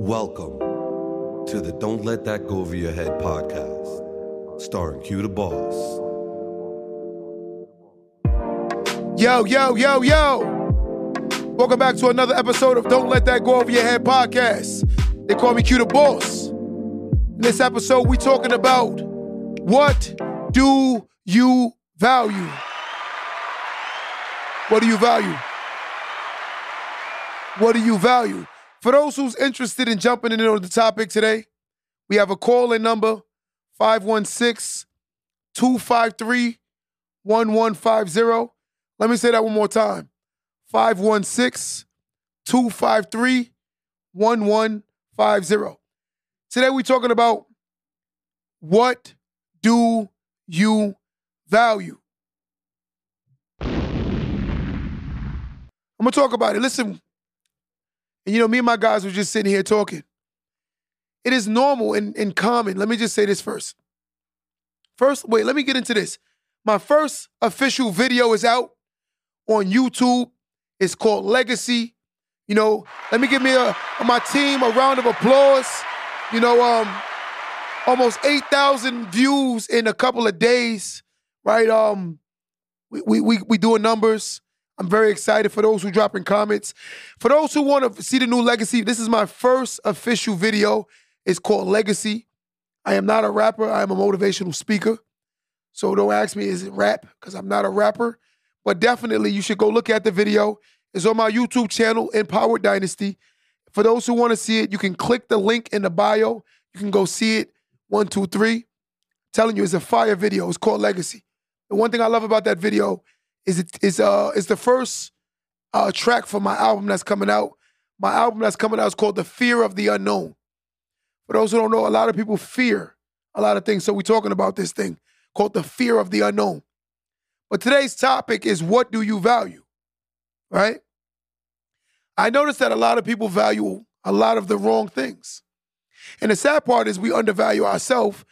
Welcome to the Don't Let That Go Over Your Head podcast, starring QDaBoss. Yo, yo, yo, yo. Welcome back to another episode of Don't Let That Go Over Your Head podcast. They call me QDaBoss. In this episode, we talking about what do you value? What do you value? What do you value? For those who's interested in jumping in on the topic today, we have a call-in number 516 253 1150. Let me say that one more time 516 253 1150. Today we're talking about what do you value? I'm gonna talk about it. Listen, and you know, me and my guys were just sitting here talking. It is normal and, and common. Let me just say this first. First, wait, let me get into this. My first official video is out on YouTube. It's called Legacy. You know, let me give me a my team a round of applause. You know, um, almost 8,000 views in a couple of days, right? Um, we we we, doing numbers. I'm very excited for those who dropping comments. For those who want to see the new legacy, this is my first official video. It's called Legacy. I am not a rapper. I am a motivational speaker. So don't ask me, is it rap? Because I'm not a rapper. But definitely, you should go look at the video. It's on my YouTube channel, Empowered Dynasty. For those who want to see it, you can click the link in the bio. You can go see it. One, two, three. telling you, it's a fire video. It's called Legacy. The one thing I love about that video is it is uh is the first uh track for my album that's coming out. My album that's coming out is called The Fear of the Unknown. For those who don't know, a lot of people fear a lot of things. So we're talking about this thing called The Fear of the Unknown. But today's topic is what do you value? Right? I noticed that a lot of people value a lot of the wrong things. And the sad part is we undervalue ourselves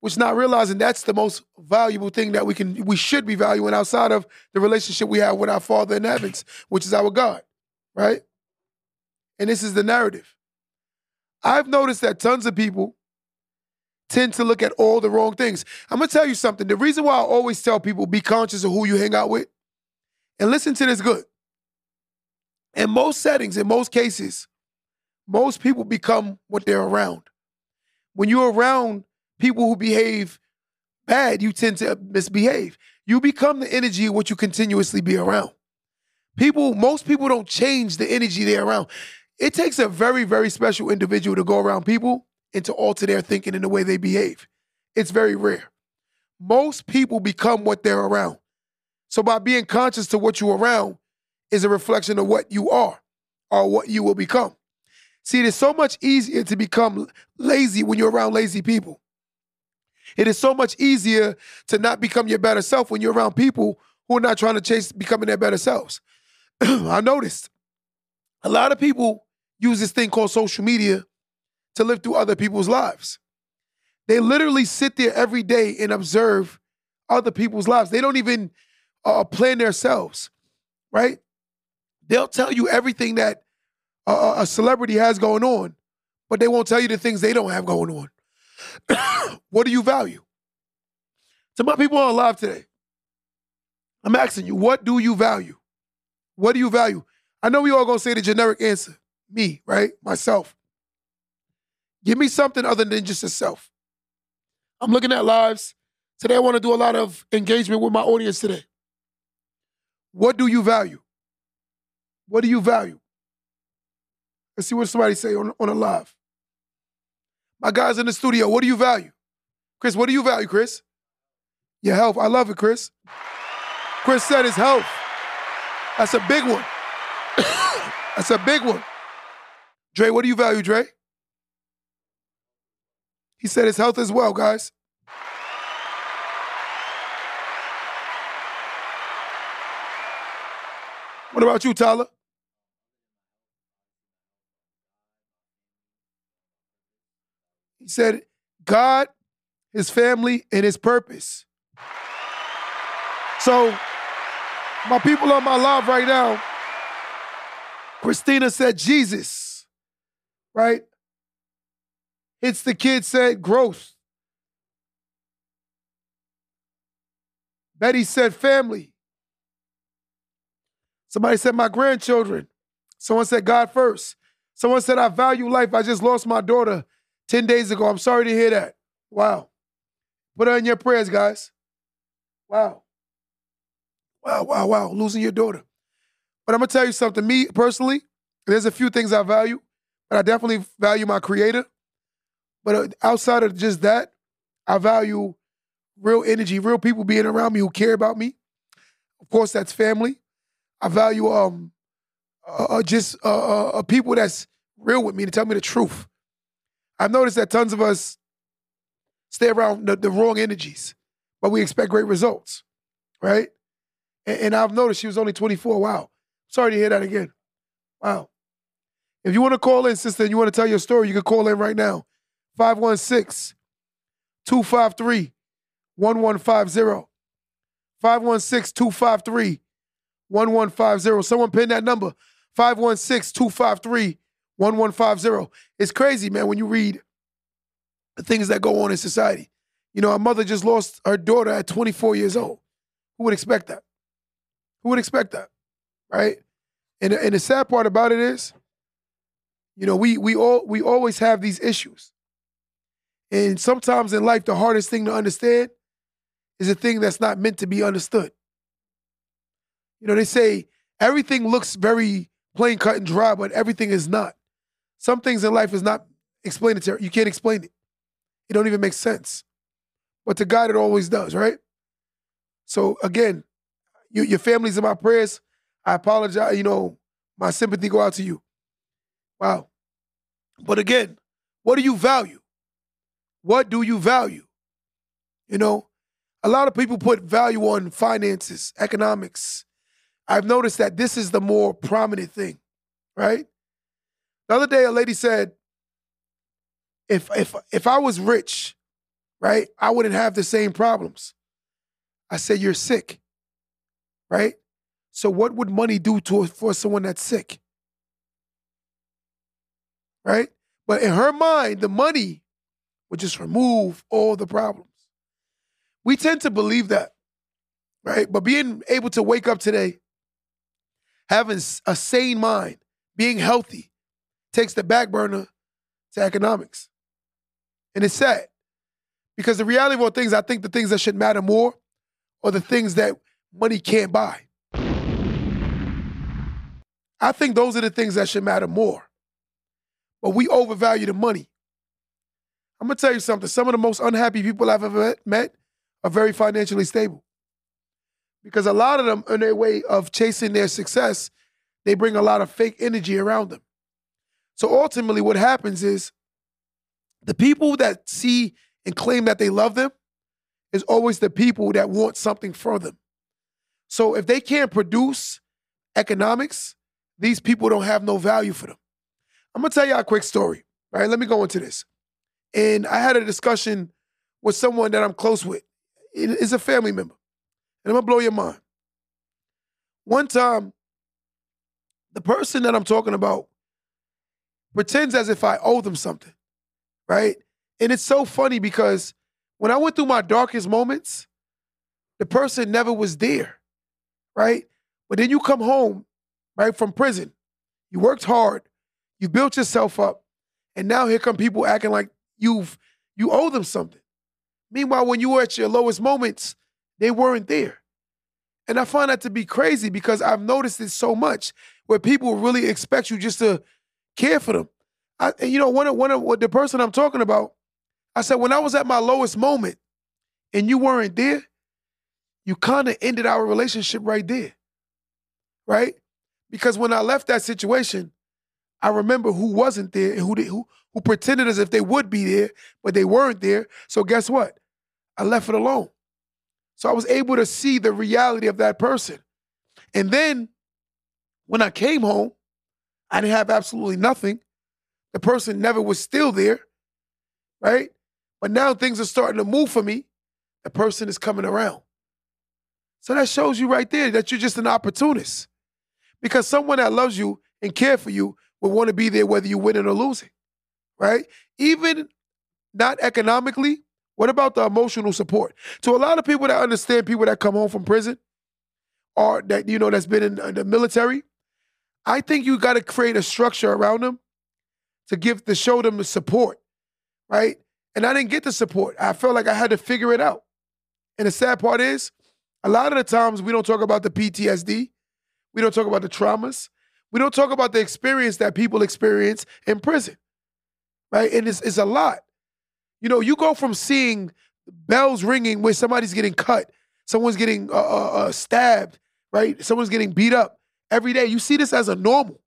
which not realizing that's the most valuable thing that we can we should be valuing outside of the relationship we have with our Father in heavens, which is our God, right? And this is the narrative. I've noticed that tons of people tend to look at all the wrong things. I'm gonna tell you something. The reason why I always tell people be conscious of who you hang out with, and listen to this good. In most settings, in most cases, most people become what they're around. When you're around people who behave bad, you tend to misbehave. You become the energy of what you continuously be around. People, most people don't change the energy they're around. It takes a very, very special individual to go around people and to alter their thinking and the way they behave. It's very rare. Most people become what they're around. So by being conscious to what you're around is a reflection of what you are or what you will become. See, it is so much easier to become lazy when you're around lazy people. It is so much easier to not become your better self when you're around people who are not trying to chase becoming their better selves. I noticed a lot of people use this thing called social media to live through other people's lives. They literally sit there every day and observe other people's lives. They don't even uh, plan themselves, right? They'll tell you everything that a, a celebrity has going on, but they won't tell you the things they don't have going on. what do you value? To my people on live today, I'm asking you, what do you value? What do you value? I know we all gonna say the generic answer. Me, right? Myself. Give me something other than just yourself. I'm looking at lives. Today I want to do a lot of engagement with my audience today. What do you value? What do you value? Let's see what somebody say on, on a live. My guys in the studio, what do you value? Chris, what do you value, Chris? Your health. I love it, Chris. Chris said his health. That's a big one. That's a big one. Dre, what do you value, Dre? He said his health as well, guys. What about you, Tyler? He said, God, his family, and his purpose. So, my people on my live right now, Christina said, Jesus, right? It's the kid said growth. Betty said family. Somebody said my grandchildren. Someone said God first. Someone said I value life. I just lost my daughter 10 days ago. I'm sorry to hear that. Wow. Put her in your prayers, guys. Wow. Wow, wow, wow. Losing your daughter. But I'm going to tell you something. Me personally, there's a few things I value, but I definitely value my creator. But uh, outside of just that, I value real energy, real people being around me who care about me. Of course, that's family. I value um uh, uh just uh, uh, uh, people that's real with me to tell me the truth. I've noticed that tons of us stay around the, the wrong energies, but we expect great results, right? And, and I've noticed she was only 24. Wow. Sorry to hear that again. Wow. If you want to call in, sister, and you want to tell your story, you can call in right now. 516 253 1150. 516 253 1150. Someone pin that number 516 253 1150. It's crazy, man, when you read the things that go on in society. You know, a mother just lost her daughter at 24 years old. Who would expect that? Who would expect that? Right? And, and the sad part about it is, you know, we we all we always have these issues. And sometimes in life, the hardest thing to understand is a thing that's not meant to be understood. You know, they say everything looks very plain cut and dry, but everything is not. Some things in life is not explanatory. You can't explain it. It don't even make sense. But to God, it always does, right? So again, you, your family's in my prayers. I apologize. You know, my sympathy go out to you. Wow. But again, what do you value? What do you value? You know, a lot of people put value on finances, economics. I've noticed that this is the more prominent thing, right? The other day, a lady said, if if if I was rich, right, I wouldn't have the same problems. I said, you're sick, right? So what would money do to for someone that's sick? Right? But in her mind, the money would just remove all the problems. We tend to believe that, right? But being able to wake up today, having a sane mind, being healthy, takes the back burner to economics. And it's sad because the reality of all things, I think the things that should matter more are the things that money can't buy. I think those are the things that should matter more. But we overvalue the money. I'm gonna tell you something. Some of the most unhappy people I've ever met are very financially stable. Because a lot of them, in their way of chasing their success, they bring a lot of fake energy around them. So ultimately, what happens is the people that see and claim that they love them is always the people that want something from them. So if they can't produce economics, these people don't have no value for them. I'm gonna tell you a quick story, right? Let me go into this. And I had a discussion with someone that I'm close with. It is a family member. And I'm gonna blow your mind. One time, the person that I'm talking about pretends as if I owe them something right? And it's so funny because when I went through my darkest moments, the person never was there, right? But then you come home, right, from prison. You worked hard, you built yourself up, and now here come people acting like you've you owe them something. Meanwhile, when you were at your lowest moments, they weren't there. And I find that to be crazy because I've noticed it so much where people really expect you just to care for them. I, you know, one of one of the person I'm talking about, I said when I was at my lowest moment, and you weren't there, you kind of ended our relationship right there, right? Because when I left that situation, I remember who wasn't there and who they, who who pretended as if they would be there, but they weren't there. So guess what? I left it alone. So I was able to see the reality of that person. And then when I came home, I didn't have absolutely nothing. The person never was still there, right? But now things are starting to move for me. The person is coming around. So that shows you right there that you're just an opportunist. Because someone that loves you and care for you will want to be there whether you're winning or losing, right? Even not economically, what about the emotional support? To a lot of people that understand people that come home from prison or that, you know, that's been in the military, I think you got to create a structure around them to give to show them the support, right? And I didn't get the support. I felt like I had to figure it out. And the sad part is, a lot of the times we don't talk about the PTSD, we don't talk about the traumas, we don't talk about the experience that people experience in prison, right? And it's, it's a lot. You know, you go from seeing bells ringing where somebody's getting cut, someone's getting uh, uh, uh, stabbed, right? Someone's getting beat up every day. You see this as a normal.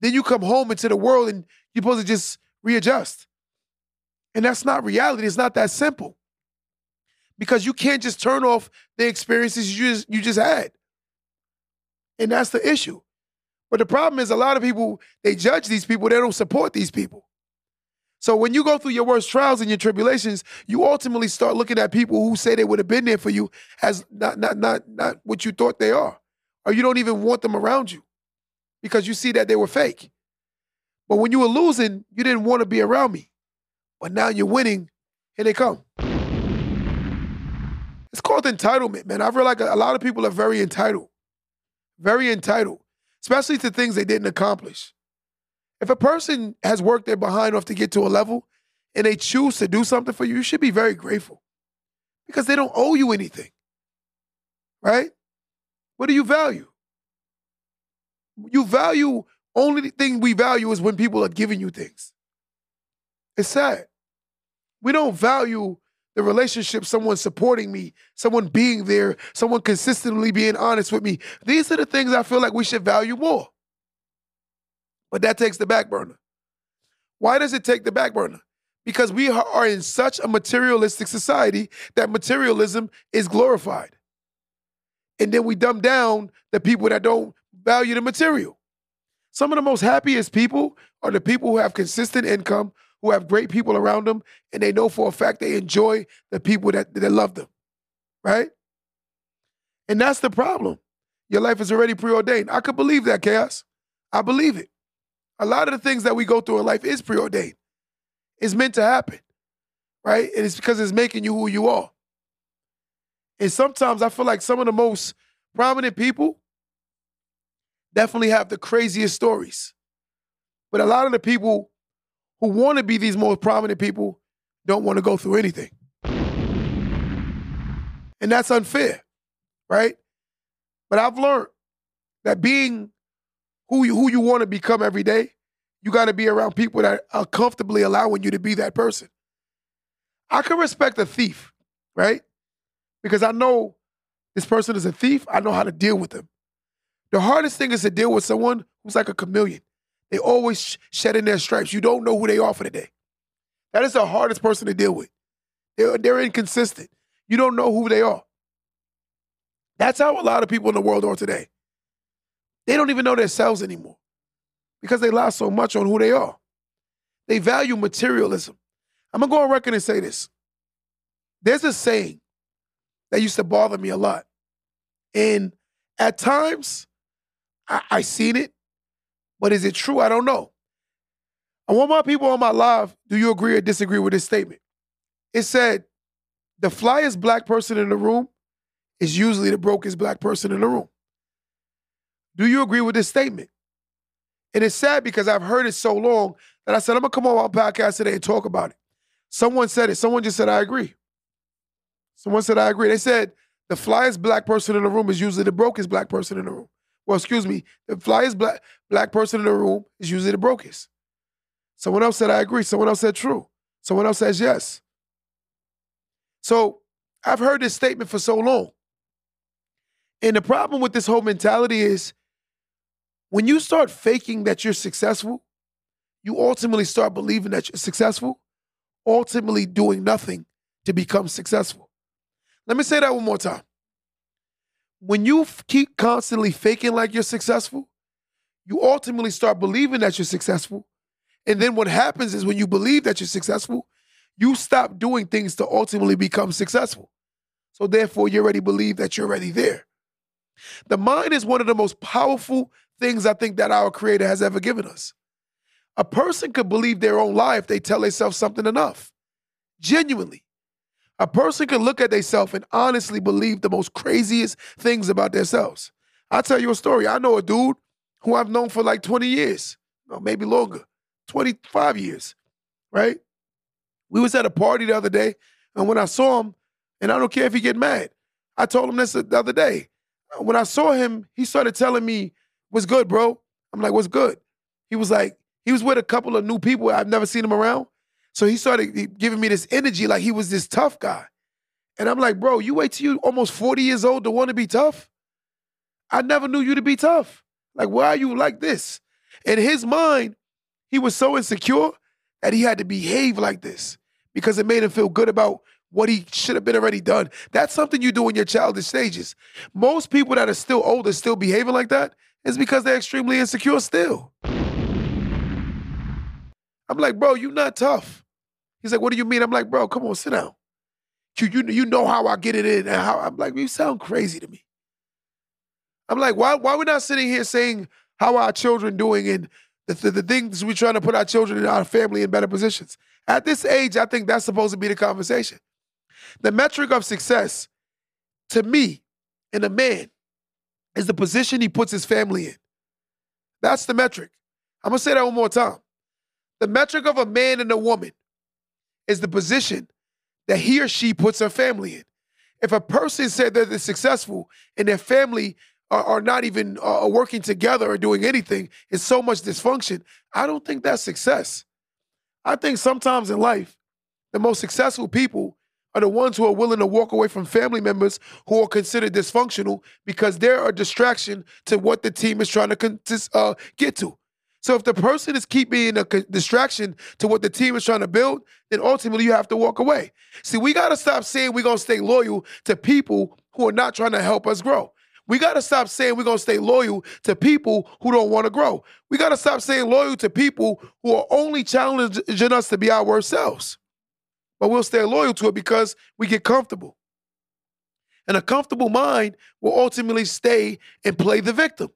Then you come home into the world and you're supposed to just readjust. And that's not reality. It's not that simple. Because you can't just turn off the experiences you just, you just had. And that's the issue. But the problem is a lot of people, they judge these people, they don't support these people. So when you go through your worst trials and your tribulations, you ultimately start looking at people who say they would have been there for you as not not not not what you thought they are. Or you don't even want them around you because you see that they were fake. But when you were losing, you didn't want to be around me. But now you're winning, here they come. It's called entitlement, man. I feel like a lot of people are very entitled. Very entitled especially to things they didn't accomplish. If a person has worked their behind off to get to a level and they choose to do something for you, you should be very grateful because they don't owe you anything. Right? What do you value? You value, only the thing we value is when people are giving you things. It's sad. We don't value the relationship, someone supporting me, someone being there, someone consistently being honest with me. These are the things I feel like we should value more. But that takes the back burner. Why does it take the back burner? Because we are in such a materialistic society that materialism is glorified. And then we dumb down the people that don't value the material. Some of the most happiest people are the people who have consistent income, who have great people around them, and they know for a fact they enjoy the people that, that love them, right? And that's the problem. Your life is already preordained. I could believe that, Chaos. I believe it. A lot of the things that we go through in life is preordained. It's meant to happen, right? And it's because it's making you who you are. And sometimes I feel like some of the most prominent people definitely have the craziest stories. But a lot of the people who want to be these most prominent people don't want to go through anything. And that's unfair, right? But I've learned that being who you, who you want to become every day, you got to be around people that are comfortably allowing you to be that person. I can respect a thief, right? Because I know this person is a thief. I know how to deal with them. The hardest thing is to deal with someone who's like a chameleon. They always shedding their stripes. You don't know who they are for the day. That is the hardest person to deal with. They're, they're inconsistent. You don't know who they are. That's how a lot of people in the world are today. They don't even know themselves anymore because they lie so much on who they are. They value materialism. I'm gonna go on record and say this. There's a saying that used to bother me a lot. And at times, I, I seen it but is it true? I don't know. I want my people on my live, do you agree or disagree with this statement? It said, the flyest black person in the room is usually the brokest black person in the room. Do you agree with this statement? And it's sad because I've heard it so long that I said, I'm gonna come on my podcast today and talk about it. Someone said it. Someone just said, I agree. Someone said, I agree. They said, the flyest black person in the room is usually the brokest black person in the room well, excuse me, the flyest black black person in the room is usually the brokest. Someone else said, I agree. Someone else said true. Someone else says yes. So I've heard this statement for so long. And the problem with this whole mentality is when you start faking that you're successful, you ultimately start believing that you're successful, ultimately doing nothing to become successful. Let me say that one more time when you f- keep constantly faking like you're successful, you ultimately start believing that you're successful. And then what happens is when you believe that you're successful, you stop doing things to ultimately become successful. So therefore, you already believe that you're already there. The mind is one of the most powerful things I think that our creator has ever given us. A person could believe their own lie if they tell themselves something enough. Genuinely. A person can look at themselves and honestly believe the most craziest things about themselves. I'll tell you a story. I know a dude who I've known for like 20 years, or maybe longer, 25 years, right? We was at a party the other day, and when I saw him, and I don't care if he get mad, I told him this the other day. When I saw him, he started telling me, what's good, bro? I'm like, what's good? He was like, he was with a couple of new people. I've never seen him around. So he started giving me this energy like he was this tough guy. And I'm like, bro, you wait till you almost 40 years old to want to be tough? I never knew you to be tough. Like, why are you like this? In his mind, he was so insecure that he had to behave like this because it made him feel good about what he should have been already done. That's something you do in your childish stages. Most people that are still older, still behaving like that, is because they're extremely insecure still. I'm like, bro, you not tough. He's like, what do you mean? I'm like, bro, come on, sit down. You, you, you know how I get it in and how I'm like, you sound crazy to me. I'm like, why why we not sitting here saying how our children doing and the, the, the things we're trying to put our children and our family in better positions? At this age, I think that's supposed to be the conversation. The metric of success, to me, in a man, is the position he puts his family in. That's the metric. I'm gonna say that one more time. The metric of a man and a woman is the position that he or she puts her family in. If a person said that they're successful and their family are, are not even uh, working together or doing anything, it's so much dysfunction, I don't think that's success. I think sometimes in life, the most successful people are the ones who are willing to walk away from family members who are considered dysfunctional because they're a distraction to what the team is trying to uh, get to. So if the person is keeping a distraction to what the team is trying to build, then ultimately you have to walk away. See, we got to stop saying we're going to stay loyal to people who are not trying to help us grow. We got to stop saying we're going to stay loyal to people who don't want to grow. We got to stop saying loyal to people who are only challenging us to be our worst selves. But we'll stay loyal to it because we get comfortable. And a comfortable mind will ultimately stay and play the victim.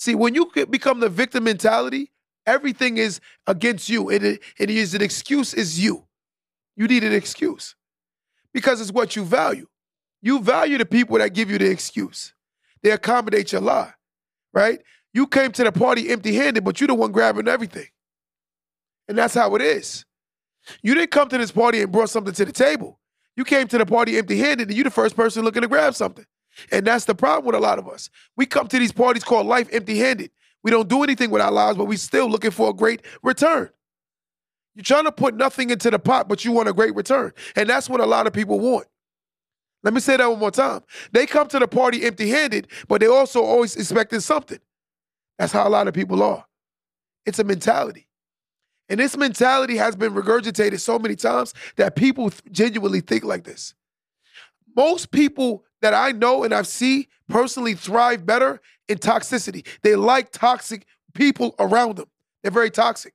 See, when you become the victim mentality, everything is against you. It, it is an excuse is you. You need an excuse because it's what you value. You value the people that give you the excuse. They accommodate your lie, right? You came to the party empty handed, but you're the one grabbing everything. And that's how it is. You didn't come to this party and brought something to the table. You came to the party empty handed and you're the first person looking to grab something. And that's the problem with a lot of us. We come to these parties called life empty handed. We don't do anything with our lives, but we're still looking for a great return. You're trying to put nothing into the pot, but you want a great return. And that's what a lot of people want. Let me say that one more time. They come to the party empty handed, but they also always expecting something. That's how a lot of people are. It's a mentality. And this mentality has been regurgitated so many times that people genuinely think like this. Most people that I know and I've seen personally thrive better in toxicity. They like toxic people around them. They're very toxic.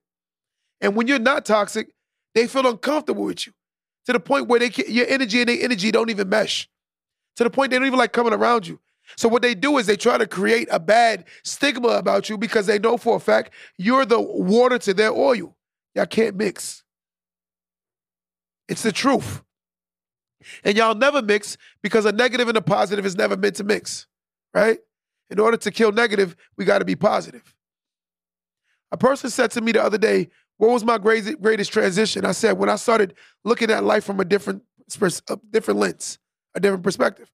And when you're not toxic, they feel uncomfortable with you to the point where they can, your energy and their energy don't even mesh. To the point they don't even like coming around you. So what they do is they try to create a bad stigma about you because they know for a fact you're the water to their oil. Y'all can't mix. It's the truth. And y'all never mix because a negative and a positive is never meant to mix, right? In order to kill negative, we got to be positive. A person said to me the other day, What was my greatest greatest transition? I said, When I started looking at life from a different, a different lens, a different perspective.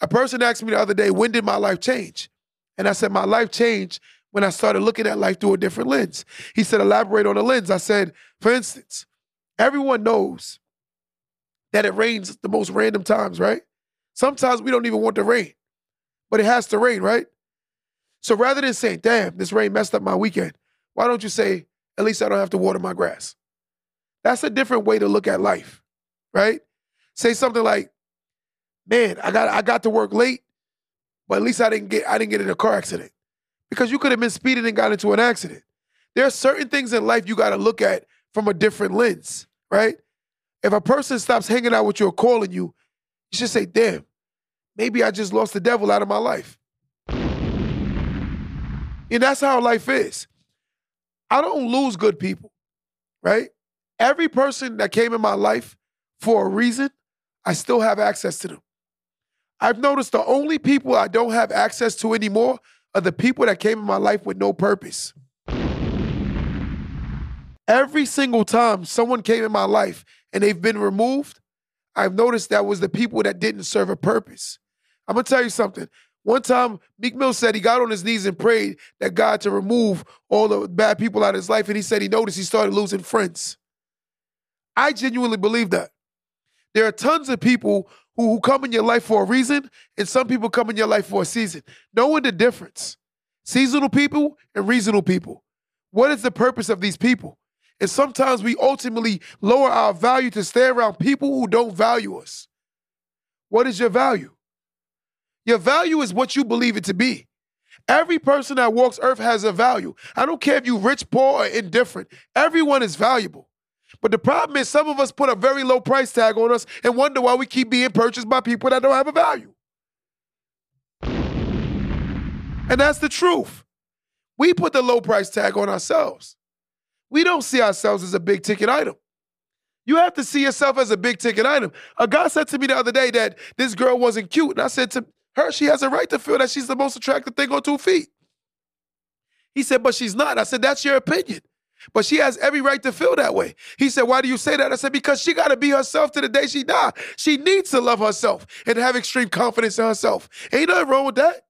A person asked me the other day, When did my life change? And I said, My life changed when I started looking at life through a different lens. He said, Elaborate on the lens. I said, For instance, everyone knows that it rains the most random times, right? Sometimes we don't even want the rain, but it has to rain, right? So rather than saying, damn, this rain messed up my weekend, why don't you say, at least I don't have to water my grass? That's a different way to look at life, right? Say something like, man, I got I got to work late, but at least I didn't get I didn't get in a car accident. Because you could have been speeding and got into an accident. There are certain things in life you got to look at from a different lens, right? If a person stops hanging out with you or calling you, you should say, damn, maybe I just lost the devil out of my life. And that's how life is. I don't lose good people, right? Every person that came in my life for a reason, I still have access to them. I've noticed the only people I don't have access to anymore are the people that came in my life with no purpose. Every single time someone came in my life and they've been removed, I've noticed that was the people that didn't serve a purpose. I'm gonna tell you something. One time, Meek Mill said he got on his knees and prayed that God to remove all the bad people out of his life, and he said he noticed he started losing friends. I genuinely believe that. There are tons of people who, who come in your life for a reason, and some people come in your life for a season. Knowing the difference. Seasonal people and reasonable people. What is the purpose of these people? And sometimes we ultimately lower our value to stay around people who don't value us. What is your value? Your value is what you believe it to be. Every person that walks earth has a value. I don't care if you're rich, poor, or indifferent. Everyone is valuable. But the problem is, some of us put a very low price tag on us and wonder why we keep being purchased by people that don't have a value. And that's the truth. We put the low price tag on ourselves. We don't see ourselves as a big ticket item. You have to see yourself as a big ticket item. A guy said to me the other day that this girl wasn't cute. And I said to her, she has a right to feel that she's the most attractive thing on two feet. He said, but she's not. I said, that's your opinion. But she has every right to feel that way. He said, Why do you say that? I said, Because she got to be herself to the day she die. She needs to love herself and have extreme confidence in herself. Ain't nothing wrong with that.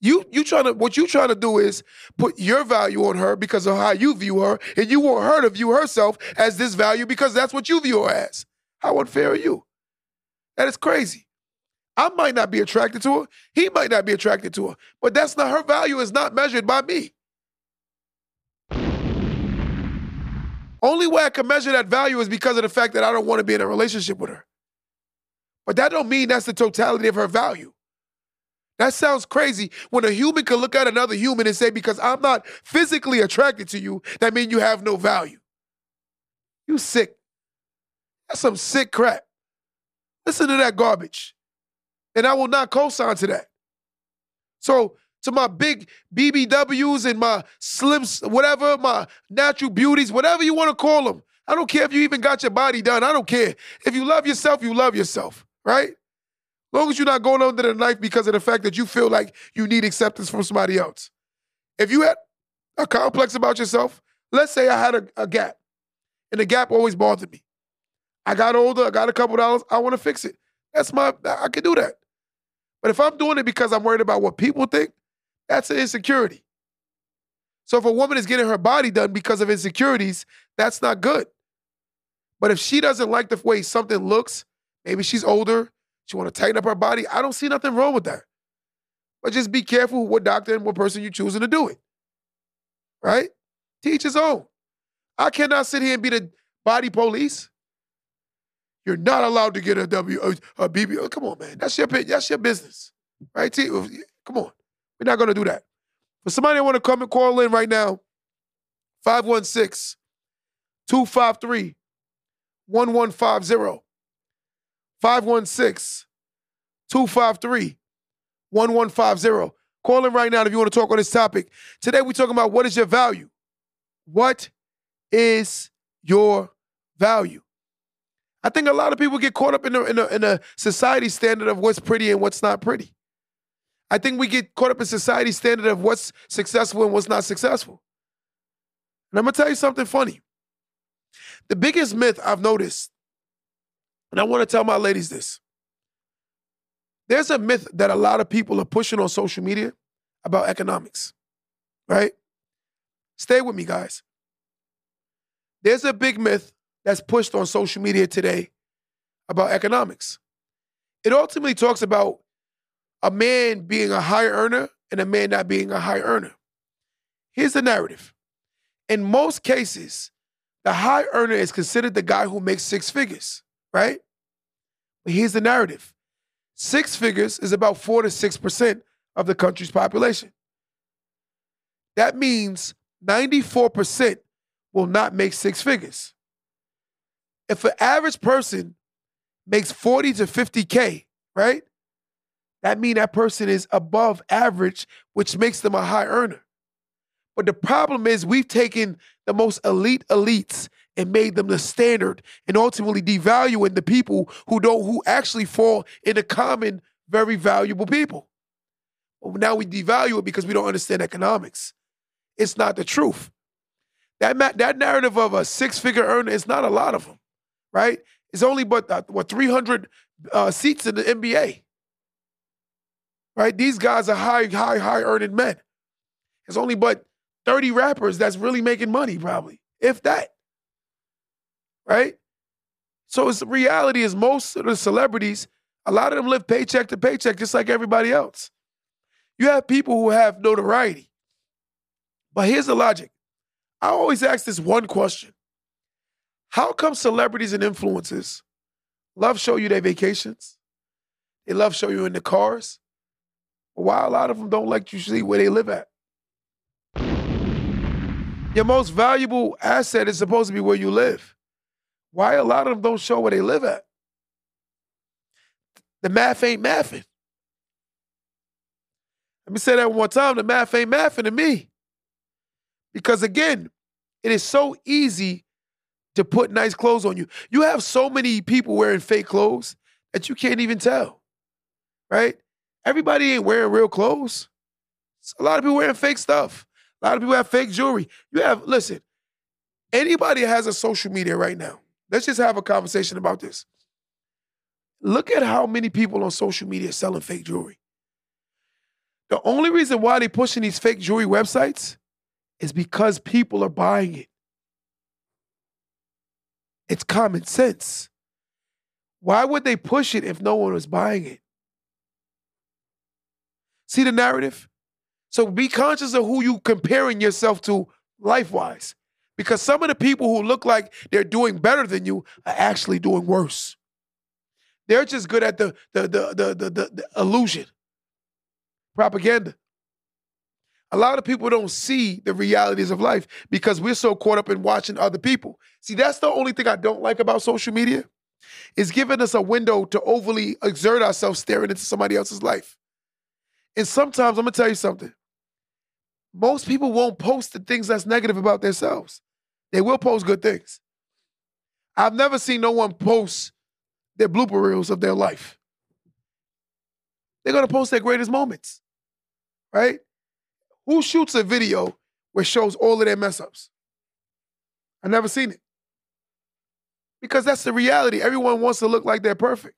You you trying to what you trying to do is put your value on her because of how you view her, and you want her to view herself as this value because that's what you view her as. How unfair are you? That is crazy. I might not be attracted to her. He might not be attracted to her. But that's not her value is not measured by me. Only way I can measure that value is because of the fact that I don't want to be in a relationship with her. But that don't mean that's the totality of her value. That sounds crazy when a human can look at another human and say, because I'm not physically attracted to you, that means you have no value. You sick. That's some sick crap. Listen to that garbage. And I will not co-sign to that. So to my big BBWs and my slims, whatever, my natural beauties, whatever you want to call them. I don't care if you even got your body done. I don't care. If you love yourself, you love yourself, right? Long as you're not going under the knife because of the fact that you feel like you need acceptance from somebody else. If you had a complex about yourself, let's say I had a, a gap, and the gap always bothered me. I got older, I got a couple dollars, I want to fix it. That's my, I can do that. But if I'm doing it because I'm worried about what people think, that's an insecurity. So if a woman is getting her body done because of insecurities, that's not good. But if she doesn't like the way something looks, maybe she's older, she want to tighten up her body, I don't see nothing wrong with that. But just be careful what doctor and what person you're choosing to do it. Right? Teach his own. I cannot sit here and be the body police. You're not allowed to get a W a BB. Oh, come on, man. That's your that's your business. Right? T- Come on. We're not to do that. For somebody to come and call in right now, 516 253 1150. 516 253 1150. Call in right now if you want to talk on this topic. Today we're talking about what is your value? What is your value? I think a lot of people get caught up in a, in a, in a society standard of what's pretty and what's not pretty. I think we get caught up in society standard of what's successful and what's not successful. And I'm gonna tell you something funny. The biggest myth I've noticed, and I want to tell my ladies this. There's a myth that a lot of people are pushing on social media about economics, right? Stay with me, guys. There's a big myth that's pushed on social media today about economics. It ultimately talks about a man being a high earner and a man not being a high earner. Here's the narrative. In most cases, the high earner is considered the guy who makes six figures, right? But here's the narrative. Six figures is about 4 to 6% of the country's population. That means 94% will not make six figures. If an average person makes 40 to 50K, right? that means that person is above average, which makes them a high earner. But the problem is we've taken the most elite elites and made them the standard and ultimately devaluing the people who don't who actually fall in the common very valuable people. Now we devalue it because we don't understand economics. It's not the truth. That ma- that narrative of a six figure earner is not a lot of them, right? It's only but uh, what 300 uh, seats in the NBA, right? These guys are high, high, high earning men. It's only but 30 rappers that's really making money, probably, if that, right? So it's reality is most of the celebrities, a lot of them live paycheck to paycheck, just like everybody else. You have people who have notoriety. But here's the logic. I always ask this one question. How come celebrities and influencers love show you their vacations? They love show you in the cars. Why a lot of them don't like you see where they live at? Your most valuable asset is supposed to be where you live. Why a lot of them don't show where they live at? The math ain't mathing. Let me say that one more time. The math ain't mathing to me. Because again, it is so easy to put nice clothes on you. You have so many people wearing fake clothes that you can't even tell, right? Everybody ain't wearing real clothes. A lot of people wearing fake stuff. A lot of people have fake jewelry. You have, listen, anybody has a social media right now. Let's just have a conversation about this. Look at how many people on social media are selling fake jewelry. The only reason why they're pushing these fake jewelry websites is because people are buying it. It's common sense. Why would they push it if no one was buying it? See the narrative? So be conscious of who you comparing yourself to life-wise. Because some of the people who look like they're doing better than you are actually doing worse. They're just good at the the the the the, the, the illusion propaganda. A lot of people don't see the realities of life because we're so caught up in watching other people. See, that's the only thing I don't like about social media It's giving us a window to overly exert ourselves staring into somebody else's life. And sometimes I'm gonna tell you something. Most people won't post the things that's negative about themselves. They will post good things. I've never seen no one post their blooper reels of their life. They're gonna post their greatest moments right? Who shoots a video where shows all of their mess ups? I never seen it. Because that's the reality. Everyone wants to look like they're perfect.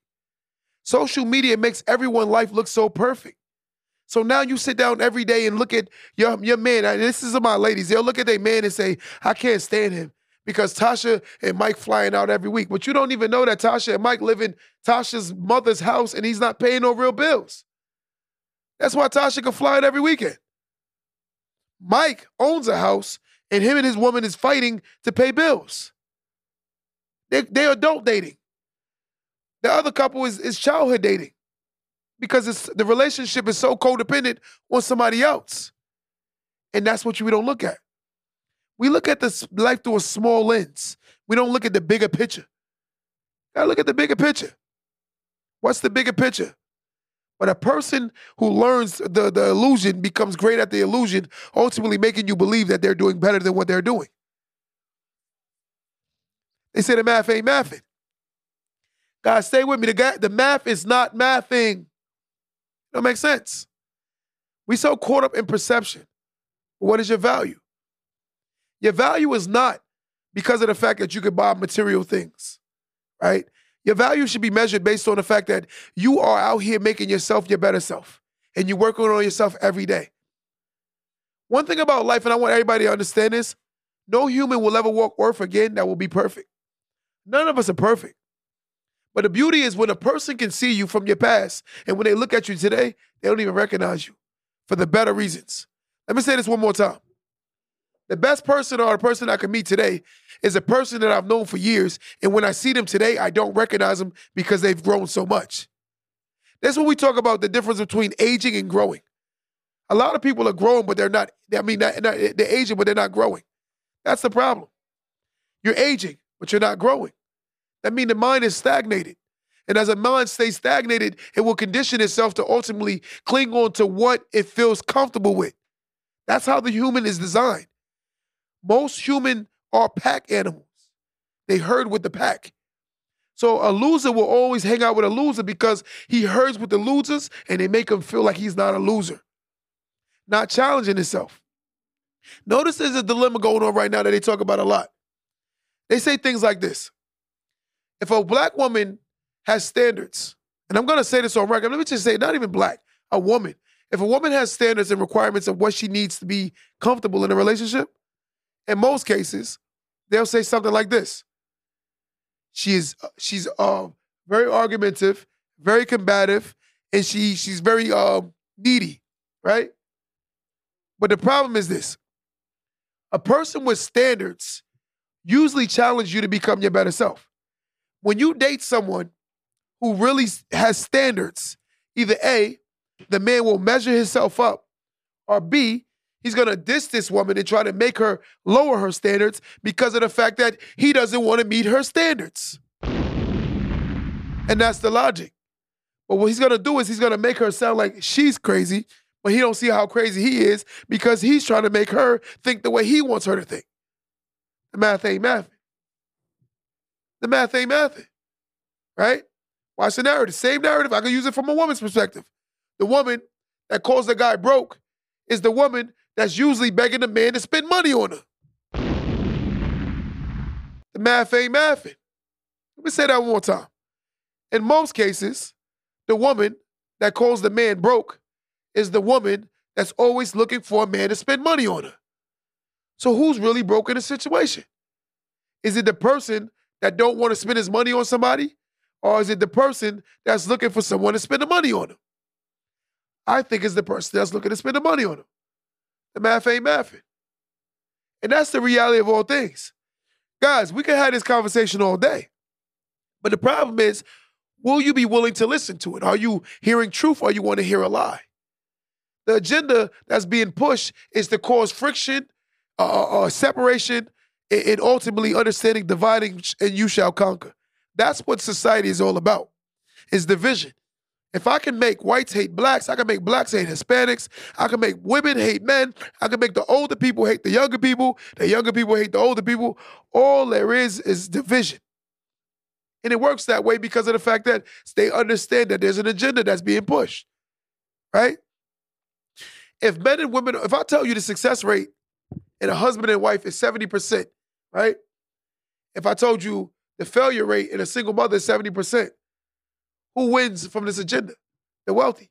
Social media makes everyone's life look so perfect. So now you sit down every day and look at your, your man. This is my ladies. They'll look at their man and say, I can't stand him because Tasha and Mike flying out every week. But you don't even know that Tasha and Mike live in Tasha's mother's house and he's not paying no real bills. That's why Tasha can fly out every weekend. Mike owns a house, and him and his woman is fighting to pay bills. They they're adult dating. The other couple is is childhood dating because it's the relationship is so codependent on somebody else, and that's what we don't look at. We look at this life through a small lens. We don't look at the bigger picture. Gotta look at the bigger picture. What's the bigger picture? But a person who learns the, the illusion becomes great at the illusion, ultimately making you believe that they're doing better than what they're doing. They say the math ain't mathing. Guys, stay with me. The, the math is not mathing. Don't make sense. We so caught up in perception. What is your value? Your value is not because of the fact that you can buy material things, right? Your value should be measured based on the fact that you are out here making yourself your better self and you're working on yourself every day. One thing about life, and I want everybody to understand this no human will ever walk earth again that will be perfect. None of us are perfect. But the beauty is when a person can see you from your past and when they look at you today, they don't even recognize you for the better reasons. Let me say this one more time. The best person or the person I can meet today is a person that I've known for years. And when I see them today, I don't recognize them because they've grown so much. That's when we talk about the difference between aging and growing. A lot of people are growing, but they're not, I mean, not, not, they're aging, but they're not growing. That's the problem. You're aging, but you're not growing. That means the mind is stagnated. And as a mind stays stagnated, it will condition itself to ultimately cling on to what it feels comfortable with. That's how the human is designed. Most human are pack animals. they herd with the pack. So a loser will always hang out with a loser because he herds with the losers and they make him feel like he's not a loser, not challenging himself. Notice there's a dilemma going on right now that they talk about a lot. They say things like this If a black woman has standards, and I'm gonna say this on record, let me just say, not even black, a woman. If a woman has standards and requirements of what she needs to be comfortable in a relationship, in most cases, they'll say something like this She's she's uh, very argumentative, very combative, and she she's very uh, needy, right? But the problem is this: a person with standards usually challenge you to become your better self. When you date someone who really has standards, either A, the man will measure himself up, or B, He's to diss this woman and try to make her lower her standards because of the fact that he doesn't want to meet her standards. And that's the logic. But what he's to do is he's to make her sound like she's crazy, but he don't see how crazy he is because he's trying to make her think the way he wants her to think. The math ain't mathing. The math ain't mathing. Right? Watch the narrative. Same narrative. I can use it from a woman's perspective. The woman that calls the guy broke is the woman that's usually begging the man to spend money on her. The math ain't mathing. Let me say that one more time. In most cases, the woman that calls the man broke is the woman that's always looking for a man to spend money on her. So who's really broke in the situation? Is it the person that don't want to spend his money on somebody? Or is it the person that's looking for someone to spend the money on him? I think it's the person that's looking to spend the money on him. The math ain't mathing. And that's the reality of all things. Guys, we can have this conversation all day. But the problem is, will you be willing to listen to it? Are you hearing truth or you want to hear a lie? The agenda that's being pushed is to cause friction, uh, uh, uh separation, and, ultimately understanding, dividing, and you shall conquer. That's what society is all about, is division. If I can make whites hate blacks, I can make blacks hate Hispanics. I can make women hate men. I can make the older people hate the younger people. The younger people hate the older people. All there is is division. And it works that way because of the fact that they understand that there's an agenda that's being pushed. Right? If men and women, if I tell you the success rate in a husband and wife is 70%, right? If I told you the failure rate in a single mother is 70%, who wins from this agenda? The wealthy.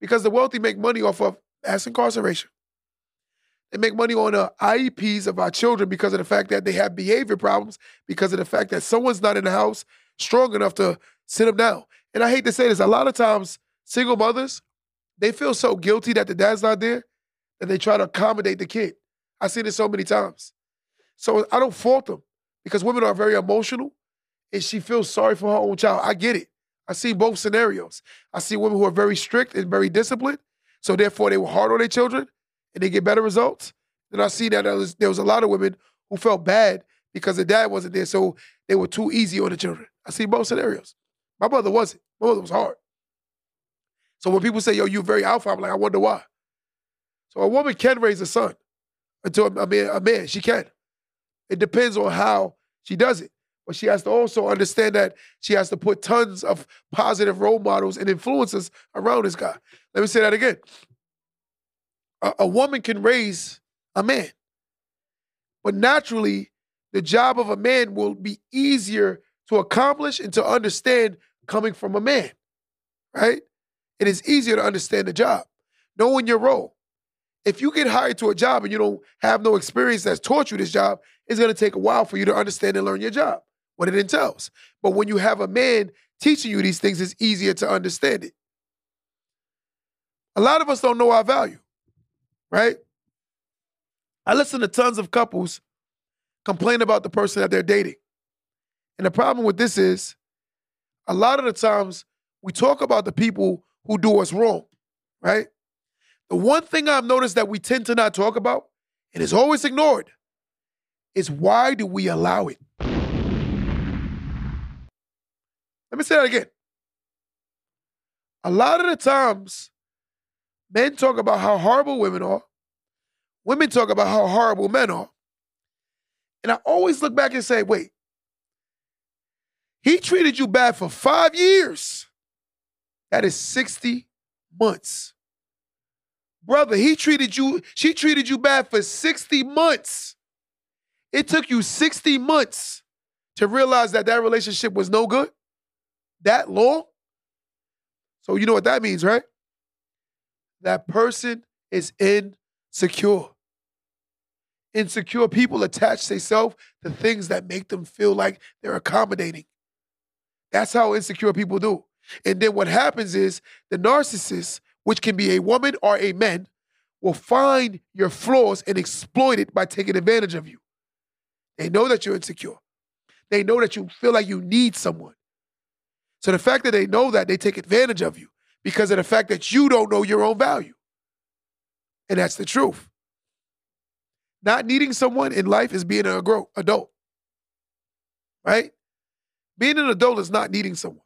Because the wealthy make money off of mass incarceration. They make money on uh, the IEPs of our children because of the fact that they have behavior problems, because of the fact that someone's not in the house strong enough to sit them down. And I hate to say this, a lot of times, single mothers, they feel so guilty that the dad's not there that they try to accommodate the kid. I've seen it so many times. So I don't fault them because women are very emotional and she feels sorry for her own child. I get it. I see both scenarios. I see women who are very strict and very disciplined, so therefore they were hard on their children and they get better results. Then I see that there was, there was a lot of women who felt bad because the dad wasn't there, so they were too easy on the children. I see both scenarios. My brother wasn't. My mother was hard. So when people say, yo, you're very alpha, I'm like, I wonder why. So a woman can raise a son until a man, a man, she can. It depends on how she does it. But she has to also understand that she has to put tons of positive role models and influences around this guy. Let me say that again. A, a woman can raise a man, but naturally, the job of a man will be easier to accomplish and to understand coming from a man, right? It is easier to understand the job, knowing your role. If you get hired to a job and you don't have no experience that's taught you this job, it's going to take a while for you to understand and learn your job what it entails. But when you have a man teaching you these things, it's easier to understand it. A lot of us don't know our value, right? I listen to tons of couples complain about the person that they're dating. And the problem with this is a lot of the times we talk about the people who do us wrong, right? The one thing I've noticed that we tend to not talk about, and is always ignored, is why do we allow it? Let me say that again. A lot of the times, men talk about how horrible women are. Women talk about how horrible men are. And I always look back and say, wait, He treated you bad for five years. That is 60 months. Brother, he treated you, she treated you bad for 60 months. It took you 60 months to realize that that relationship was no good. That long. So you know what that means, right? That person is insecure. Insecure people attach themselves to things that make them feel like they're accommodating. That's how insecure people do. And then what happens is the narcissist, which can be a woman or a man, will find your flaws and exploit it by taking advantage of you. They know that you're insecure. They know that you feel like you need someone. So the fact that they know that, they take advantage of you because of the fact that you don't know your own value. And that's the truth. Not needing someone in life is being an adult. Right? Being an adult is not needing someone.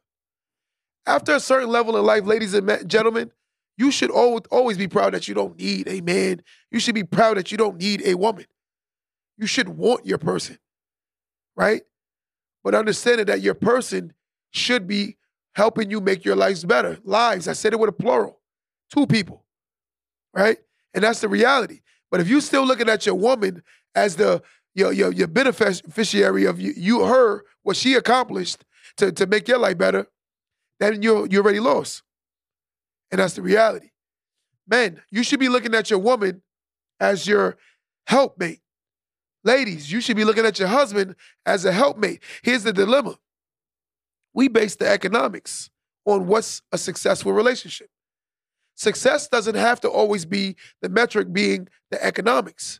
After a certain level in life, ladies and gentlemen, you should always be proud that you don't need a man. You should be proud that you don't need a woman. You should want your person, right? But understanding that your person should be helping you make your lives better. Lives, I said it with a plural, two people, right? And that's the reality. But if you're still looking at your woman as the your your, your beneficiary of you, you her what she accomplished to, to make your life better, then you're you're already lost. And that's the reality. Men, you should be looking at your woman as your helpmate. Ladies, you should be looking at your husband as a helpmate. Here's the dilemma. We base the economics on what's a successful relationship. Success doesn't have to always be the metric being the economics.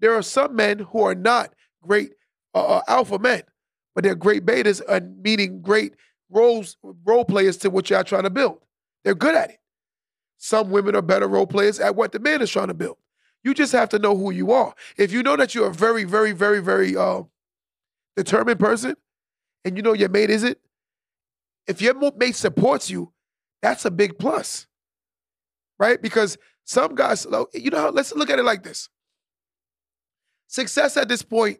There are some men who are not great uh, uh alpha men, but they're great betas, uh, meaning great roles, role players to what you're trying to build. They're good at it. Some women are better role players at what the man is trying to build. You just have to know who you are. If you know that you're a very, very, very, very uh, determined person, and you know your mate isn't, if your mate supports you, that's a big plus right? Because some guys, you know, let's look at it like this. Success at this point,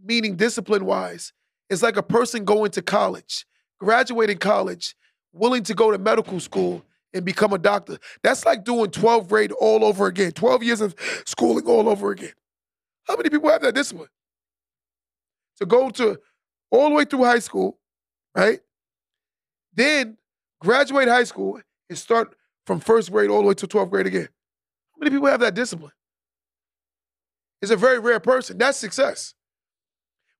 meaning discipline wise, is like a person going to college, graduating college, willing to go to medical school and become a doctor. That's like doing 12th grade all over again, 12 years of schooling all over again. How many people have that discipline? To go to all the way through high school, right? Then graduate high school and start from first grade all the way to 12th grade again. How many people have that discipline? It's a very rare person. That's success.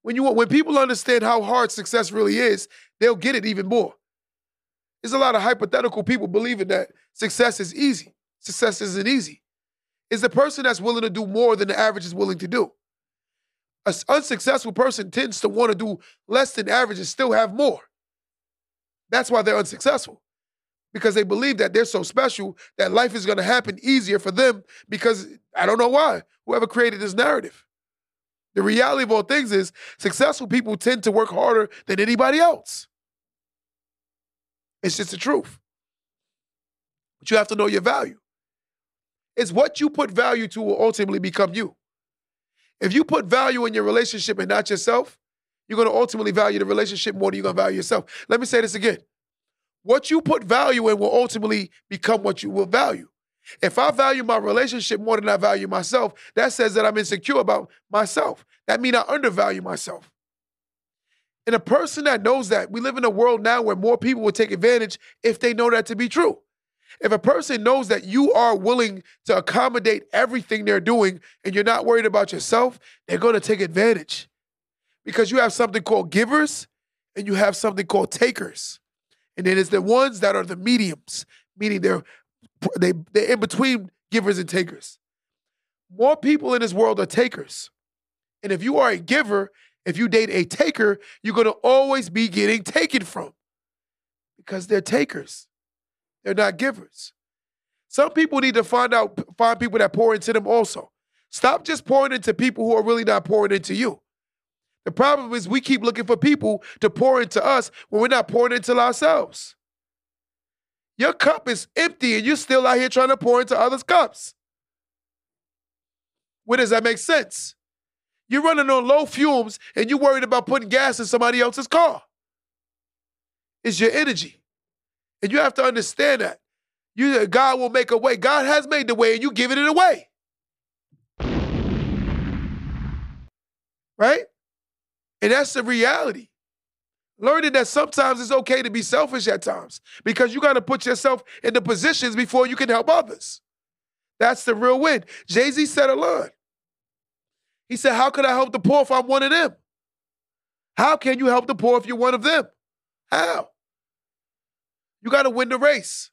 When you when people understand how hard success really is, they'll get it even more. There's a lot of hypothetical people believing that success is easy. Success isn't easy. It's the person that's willing to do more than the average is willing to do. An unsuccessful person tends to want to do less than average and still have more. That's why they're unsuccessful because they believe that they're so special that life is going to happen easier for them because I don't know why. Whoever created this narrative. The reality of all things is successful people tend to work harder than anybody else. It's just the truth. But you have to know your value. It's what you put value to will ultimately become you. If you put value in your relationship and not yourself, you're going to ultimately value the relationship more than you're going to value yourself. Let me say this again. What you put value in will ultimately become what you will value. If I value my relationship more than I value myself, that says that I'm insecure about myself. That means I undervalue myself. And a person that knows that, we live in a world now where more people will take advantage if they know that to be true. If a person knows that you are willing to accommodate everything they're doing and you're not worried about yourself, they're going to take advantage. Because you have something called givers and you have something called takers. And then it's the ones that are the mediums, meaning they're they they're in between givers and takers. More people in this world are takers. And if you are a giver, if you date a taker, you're going to always be getting taken from because they're takers. They're not givers. Some people need to find out find people that pour into them also. Stop just pouring into people who are really not pouring into you. The problem is we keep looking for people to pour into us when we're not pouring into ourselves. Your cup is empty and you're still out here trying to pour into others' cups. Where does that make sense? You're running on low fumes and you're worried about putting gas in somebody else's car. It's your energy. And you have to understand that. You God will make a way. God has made the way and you giving it away. Right? And that's the reality. Learning that sometimes it's okay to be selfish at times because you got to put yourself in the positions before you can help others. That's the real win. Jay Z said a line. He said, How could I help the poor if I'm one of them? How can you help the poor if you're one of them? How? You got to win the race,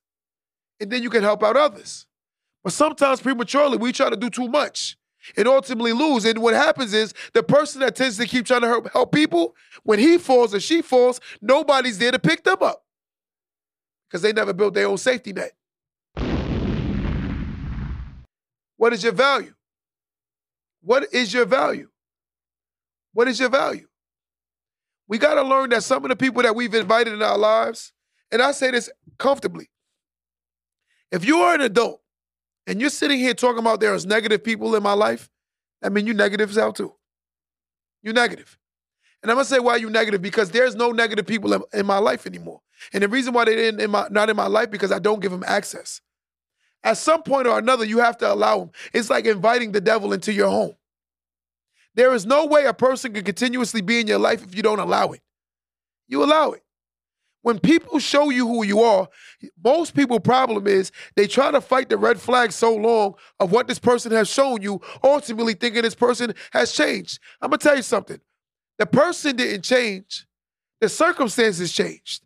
and then you can help out others. But sometimes prematurely, we try to do too much and ultimately lose. And what happens is the person that tends to keep trying to help, help people, when he falls or she falls, nobody's there to pick them up because they never built their own safety net. What is your value? What is your value? What is your value? We got to learn that some of the people that we've invited in our lives, and I say this comfortably, if you are an adult and you're sitting here talking about there's negative people in my life, I mean, you negative as out too. You negative. And I'm gonna say why you negative because there's no negative people in, in my life anymore. And the reason why they didn't in my not in my life because I don't give them access. At some point or another, you have to allow them. It's like inviting the devil into your home. There is no way a person can continuously be in your life if you don't allow it. You allow it when people show you who you are, most people' problem is they try to fight the red flag so long of what this person has shown you, ultimately thinking this person has changed. I'm gonna tell you something. The person didn't change, the circumstances changed.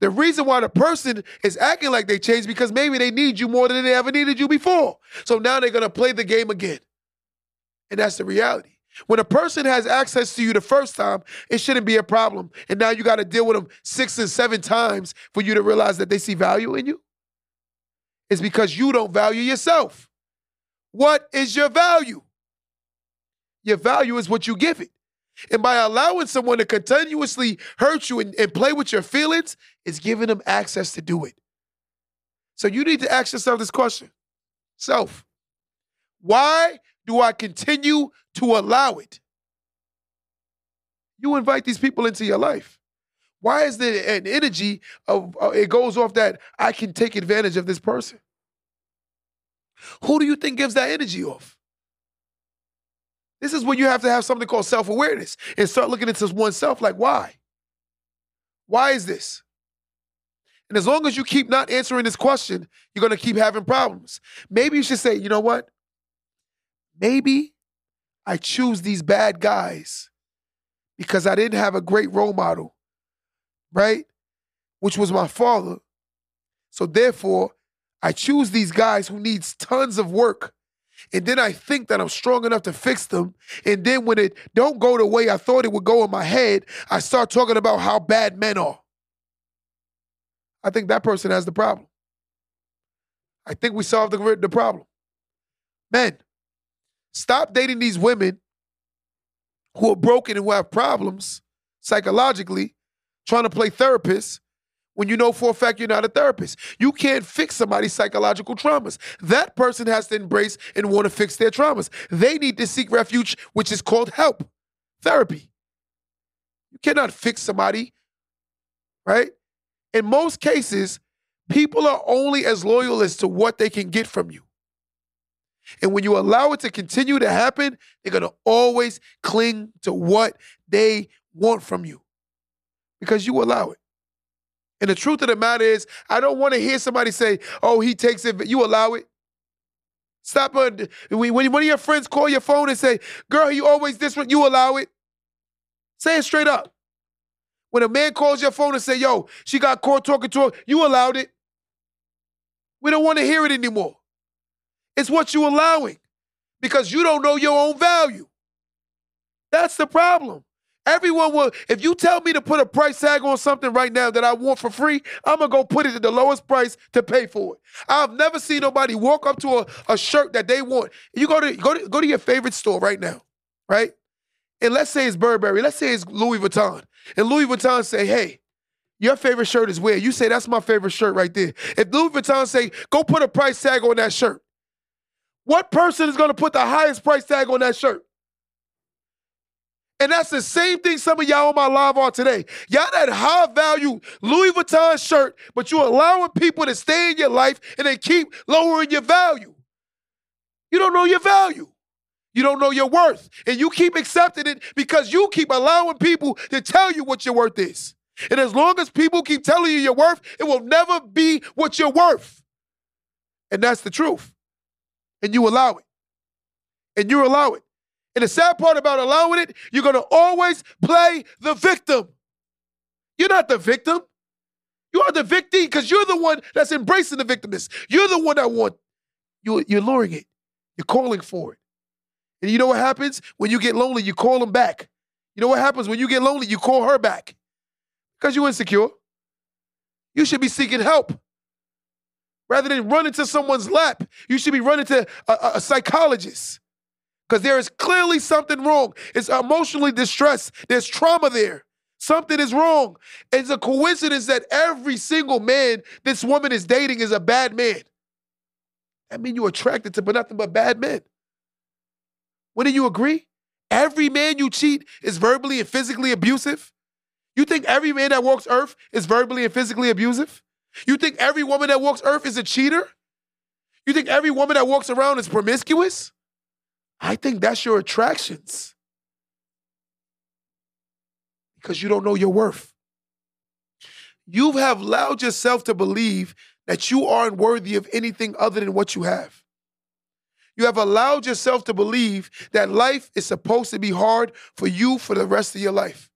The reason why the person is acting like they changed because maybe they need you more than they ever needed you before. So now they're gonna play the game again. And that's the reality. When a person has access to you the first time, it shouldn't be a problem. And now you got to deal with them six and seven times for you to realize that they see value in you. It's because you don't value yourself. What is your value? Your value is what you give it. And by allowing someone to continuously hurt you and, and play with your feelings, it's giving them access to do it. So you need to ask yourself this question Self, why do I continue to allow it? You invite these people into your life. Why is there an energy of uh, it goes off that I can take advantage of this person? Who do you think gives that energy off? This is when you have to have something called self awareness and start looking into oneself like, why? Why is this? And as long as you keep not answering this question, you're going to keep having problems. Maybe you should say, you know what? Maybe I choose these bad guys because I didn't have a great role model, right? Which was my father. So therefore, I choose these guys who needs tons of work. And then I think that I'm strong enough to fix them. And then when it don't go the way I thought it would go in my head, I start talking about how bad men are. I think that person has the problem. I think we solved the, the problem. Men, Stop dating these women who are broken and who have problems psychologically, trying to play therapist when you know for a fact you're not a therapist. You can't fix somebody's psychological traumas. That person has to embrace and want to fix their traumas. They need to seek refuge, which is called help, therapy. You cannot fix somebody, right? In most cases, people are only as loyal as to what they can get from you. And when you allow it to continue to happen, they're going to always cling to what they want from you because you allow it. And the truth of the matter is, I don't want to hear somebody say, oh, he takes it, but you allow it. Stop. When one of your friends call your phone and say, girl, you always this one, you allow it. Say it straight up. When a man calls your phone and say, yo, she got caught talking to her, you allowed it. We don't want to hear it anymore. It's what you're allowing because you don't know your own value. That's the problem. Everyone will, if you tell me to put a price tag on something right now that I want for free, I'm gonna go put it at the lowest price to pay for it. I've never seen nobody walk up to a, a shirt that they want. You go to go to go to your favorite store right now, right? And let's say it's Burberry, let's say it's Louis Vuitton. And Louis Vuitton say, hey, your favorite shirt is where? You say that's my favorite shirt right there. If Louis Vuitton say, go put a price tag on that shirt, what person is going to put the highest price tag on that shirt? And that's the same thing some of y'all on my live are today. Y'all that high value Louis Vuitton shirt, but you allowing people to stay in your life and they keep lowering your value. You don't know your value. You don't know your worth. And you keep accepting it because you keep allowing people to tell you what your worth is. And as long as people keep telling you your worth, it will never be what you're worth. And that's the truth. And you allow it. And you allow it. And the sad part about allowing it, you're going to always play the victim. You're not the victim. You are the victim because you're the one that's embracing the victimness. You're the one that want you. You're luring it. You're calling for it. And you know what happens when you get lonely? You call them back. You know what happens when you get lonely? You call her back because you're insecure. You should be seeking help rather than run into someone's lap. You should be running to a, a, a psychologist because there is clearly something wrong. It's emotionally distressed. There's trauma there. Something is wrong. It's a coincidence that every single man this woman is dating is a bad man. That means you're attracted to but nothing but bad men. Wouldn't you agree? Every man you cheat is verbally and physically abusive. You think every man that walks earth is verbally and physically abusive? You think every woman that walks earth is a cheater? You think every woman that walks around is promiscuous? I think that's your attractions. Because you don't know your worth. You have allowed yourself to believe that you aren't worthy of anything other than what you have. You have allowed yourself to believe that life is supposed to be hard for you for the rest of your life.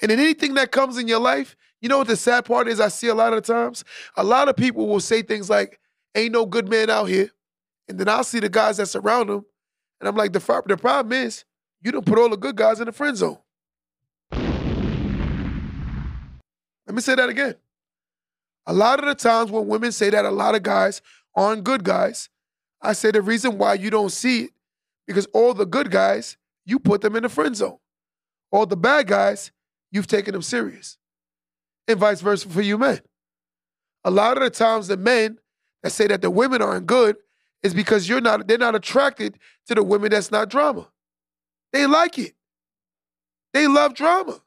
And in anything that comes in your life, you know what the sad part is? I see a lot of times, a lot of people will say things like, ain't no good man out here. And then I'll see the guys that surround them and I'm like, the, the problem is, you don't put all the good guys in the friend zone. Let me say that again. A lot of the times when women say that a lot of guys aren't good guys, I say the reason why you don't see it, because all the good guys, you put them in the friend zone. All the bad guys, you've taken them serious. And vice versa for you men. A lot of the times the men that say that the women aren't good is because you're not they're not attracted to the women that's not drama. They like it. They love drama.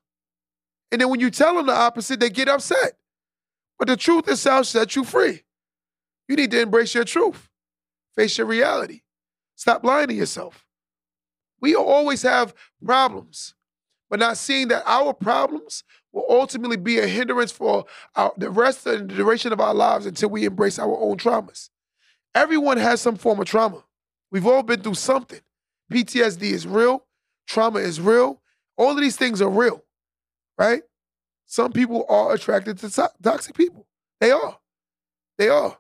And then when you tell them the opposite, they get upset. But the truth is shall set you free. You need to embrace your truth. Face your reality. Stop lying to yourself. We always have problems, but not seeing that our problems will ultimately be a hindrance for our, the rest of the duration of our lives until we embrace our own traumas. Everyone has some form of trauma. We've all been through something. PTSD is real, trauma is real. All of these things are real, right? Some people are attracted to- toxic people. They are. They are.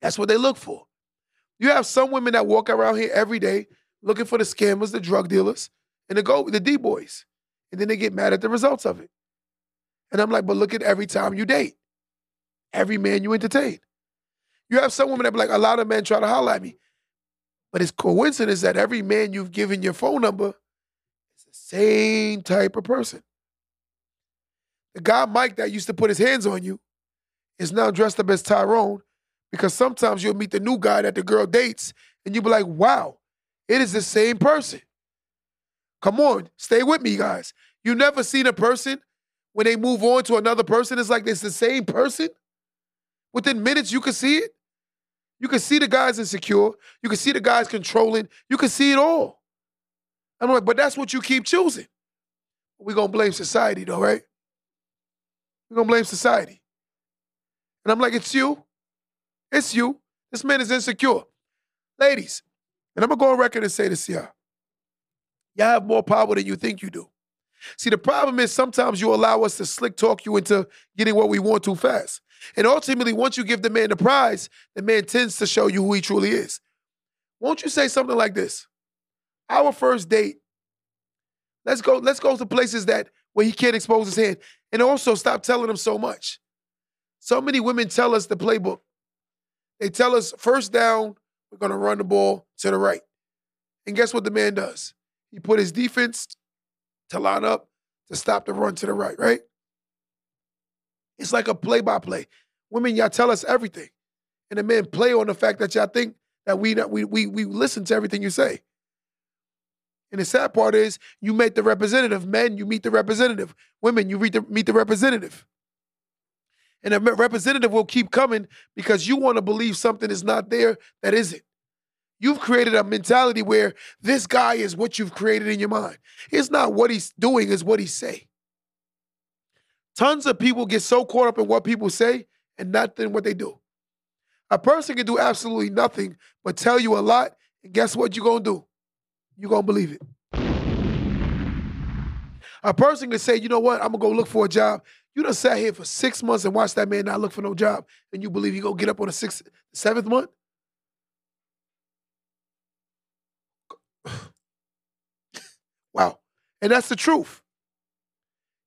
That's what they look for. You have some women that walk around here every day looking for the scammers, the drug dealers, and the go the D boys. And then they get mad at the results of it. And I'm like, but look at every time you date, every man you entertain. You have some women that be like, a lot of men try to holler at me. But it's coincidence that every man you've given your phone number is the same type of person. The guy Mike that used to put his hands on you is now dressed up as Tyrone because sometimes you'll meet the new guy that the girl dates and you'll be like, wow, it is the same person. Come on, stay with me, guys. You never seen a person when they move on to another person, it's like it's the same person. Within minutes, you can see it. You can see the guys insecure. You can see the guys controlling. You can see it all. I'm like, but that's what you keep choosing. We're going to blame society, though, right? We're going to blame society. And I'm like, it's you. It's you. This man is insecure. Ladies, and I'm going to go on record and say this to y'all. Y'all have more power than you think you do. See, the problem is sometimes you allow us to slick talk you into getting what we want too fast. And ultimately, once you give the man the prize, the man tends to show you who he truly is. Won't you say something like this? Our first date. Let's go. Let's go to places that where he can't expose his hand, and also stop telling him so much. So many women tell us the playbook. They tell us first down, we're gonna run the ball to the right, and guess what the man does? He put his defense to line up to stop the run to the right. Right? It's like a play by play. Women, y'all tell us everything. And the men play on the fact that y'all think that we we we we listen to everything you say. And the sad part is you meet the representative. Men, you meet the representative. Women, you meet the, meet the representative. And a representative will keep coming because you want to believe something is not there that isn't. You've created a mentality where this guy is what you've created in your mind. It's not what he's doing, it's what he say. Tons of people get so caught up in what people say and not in what they do. A person can do absolutely nothing but tell you a lot, and guess what you're gonna do? You're gonna believe it. A person can say, you know what, I'm gonna go look for a job. You done sat here for six months and watched that man not look for no job, and you believe he gonna get up on the sixth, seventh month? wow. And that's the truth.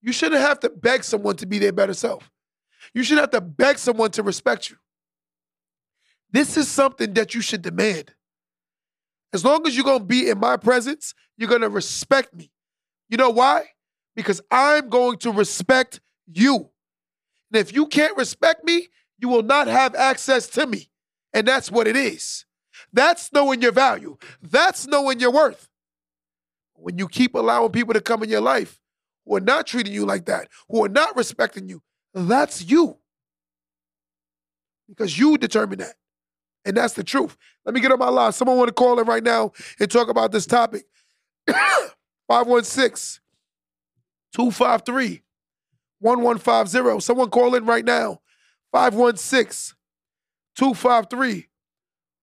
You shouldn't have to beg someone to be their better self. You should have to beg someone to respect you. This is something that you should demand. As long as you're to be in my presence, you're to respect me. You know why? Because I'm going to respect you. And if you can't respect me, you will not have access to me. And that's what it is. That's knowing your value. That's knowing your worth. When you keep allowing people to come in your life who are not treating you like that, who are not respecting you, that's you. Because you determine that. And that's the truth. Let me get on my line. Someone want to call in right now and talk about this topic. 516 253 1150. Someone call in right now. 516 253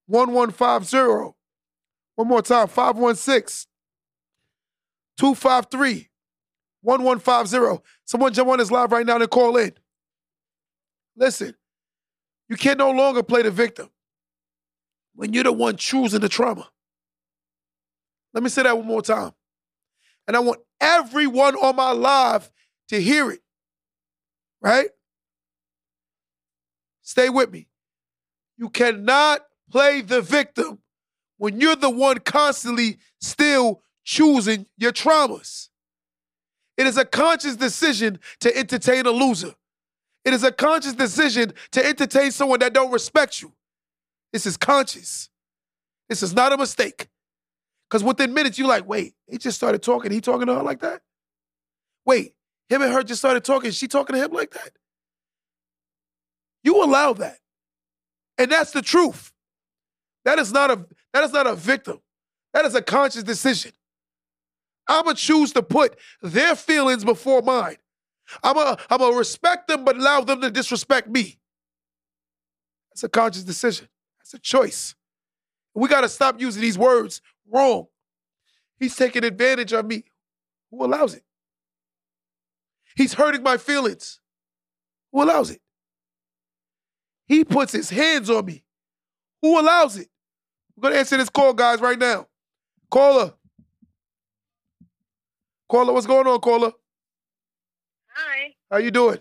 1150. One more time 516 253 1150. Someone jump on this live right now and call in. Listen, you can no longer play the victim when you're the one choosing the trauma. Let me say that one more time. And I want everyone on my live to hear it. Right? Stay with me. You cannot play the victim when you're the one constantly still choosing your traumas. It is a conscious decision to entertain a loser. It is a conscious decision to entertain someone that don't respect you. This is conscious. This is not a mistake. Because within minutes, you're like, wait, he just started talking. He talking to her like that? Wait, him and her just started talking. She talking to him like that? You allow that. And that's the truth. That is not a that is not a victim. That is a conscious decision. I'ma choose to put their feelings before mine. I'm a I'm a respect them, but allow them to disrespect me. That's a conscious decision. That's a choice. We got to stop using these words wrong. He's taking advantage of me. Who allows it? He's hurting my feelings. Who allows it? He puts his hands on me. Who allows it? We're going to answer this call, guys, right now. Caller. Caller, what's going on, caller? Hi. How you doing?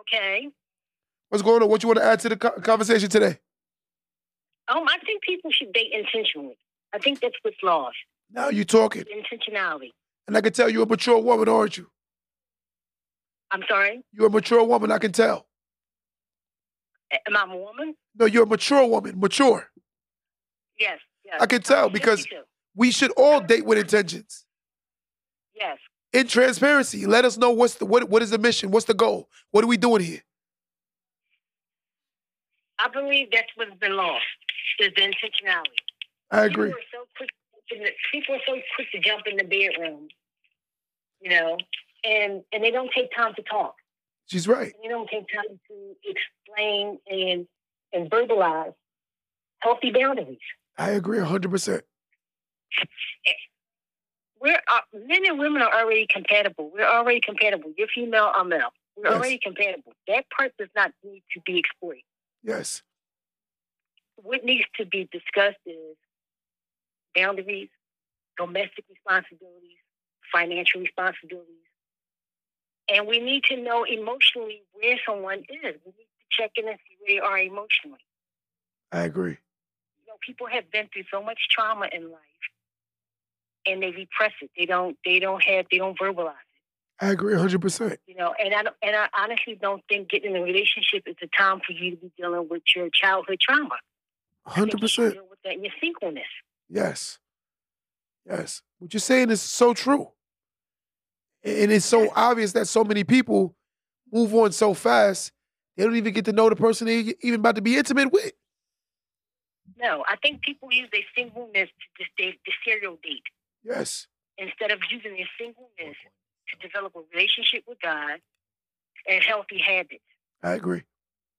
Okay. What's going on? What you want to add to the conversation today? Um, I think people should date intentionally. I think that's what's lost. Now you're talking. Intentionality. And I can tell you're a mature woman, aren't you? I'm sorry? You're a mature woman, I can tell. Am I a woman? No, you're a mature woman. Mature. Yes, yes. I can tell because we should all date with intentions. Yes. In transparency. Let us know what's the what what is the mission? What's the goal? What are we doing here? I believe that's what's been lost is the intentionality. I agree. People are so quick. People are so quick to jump in the bedroom, you know, and and they don't take time to talk. She's right. They don't take time to explain and and verbalize healthy boundaries. I agree hundred percent. We're uh, men and women are already compatible. We're already compatible. You're female, I'm male. We're yes. already compatible. That part does not need to be exploited. Yes what needs to be discussed is boundaries, domestic responsibilities, financial responsibilities. And we need to know emotionally where someone is. We need to check in and see where they are emotionally. I agree. You know, people have been through so much trauma in life and they repress it. They don't they don't have they don't verbalize it. I agree hundred percent. You know, and I don't. and I honestly don't think getting in a relationship is a time for you to be dealing with your childhood trauma. Hundred percent. With that, your singleness. Yes. Yes. What you're saying is so true. And it's so obvious that so many people move on so fast, they don't even get to know the person they even about to be intimate with. No, I think people use their singleness to just date, the serial date Yes. instead of using their singleness to develop a relationship with God and healthy habits. I agree.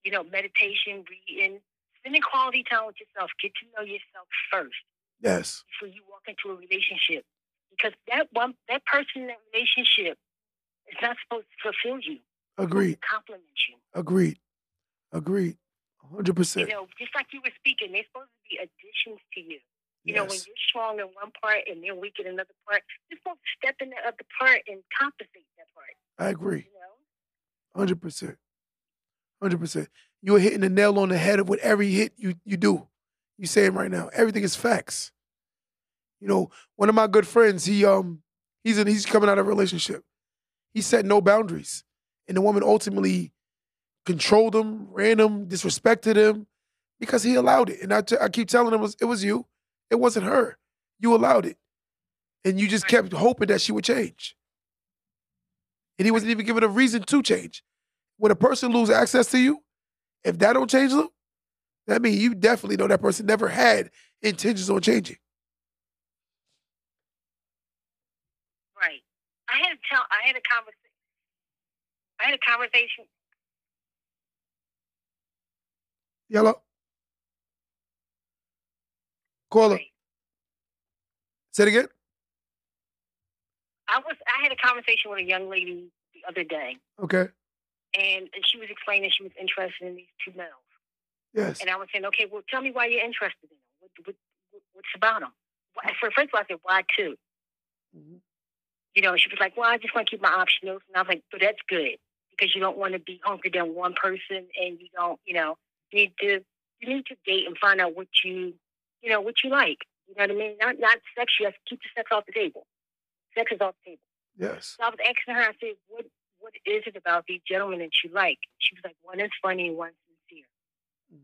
You know, meditation, reading, spending quality time with yourself. Get to know yourself first Yes. before you walk into a relationship. Because that one, that person in that relationship is not supposed to fulfill you, Agreed. compliment you. Agreed. Agreed. 100%. You know, just like you were speaking, they're supposed to be additions to you. You know, when you're strong in one part and they're weak in another part, you're supposed to step in the other part and compensate that part. I agree. You know? Hundred percent. Hundred percent. You're hitting the nail on the head of what every hit you you do. You saying right now. Everything is facts. You know, one of my good friends, he um he's in he's coming out of a relationship. He set no boundaries. And the woman ultimately controlled him, ran him, disrespected him because he allowed it. And I, t- I keep telling him it was, it was you. It wasn't her. You allowed it. And you just kept hoping that she would change. And he wasn't even given a reason to change. When a person loses access to you, if that don't change them, that means you definitely know that person never had intentions on changing. Right. I had to tell. I had a conversation. I had a conversation. Yellow. Caller. Say it again. I was. I had a conversation with a young lady the other day, Okay. and, and she was explaining she was interested in these two males. Yes. And I was saying, okay, well, tell me why you're interested in them. What, what, what, what's about them? Why, for first of all, I said, why two? Mhm. You know, she was like, well, I just want to keep my options open. And I was like, but that's good because you don't want to be hunkered down one person, and you don't, you know, need to you need to date and find out what you, you know, what you like. You know what I mean? Not not sex. You have to keep the sex off the table. Sex is off the table. Yes. So I was asking her, I said, what what is it about these gentlemen that you like? She was like, one is funny and one's sincere. Mm.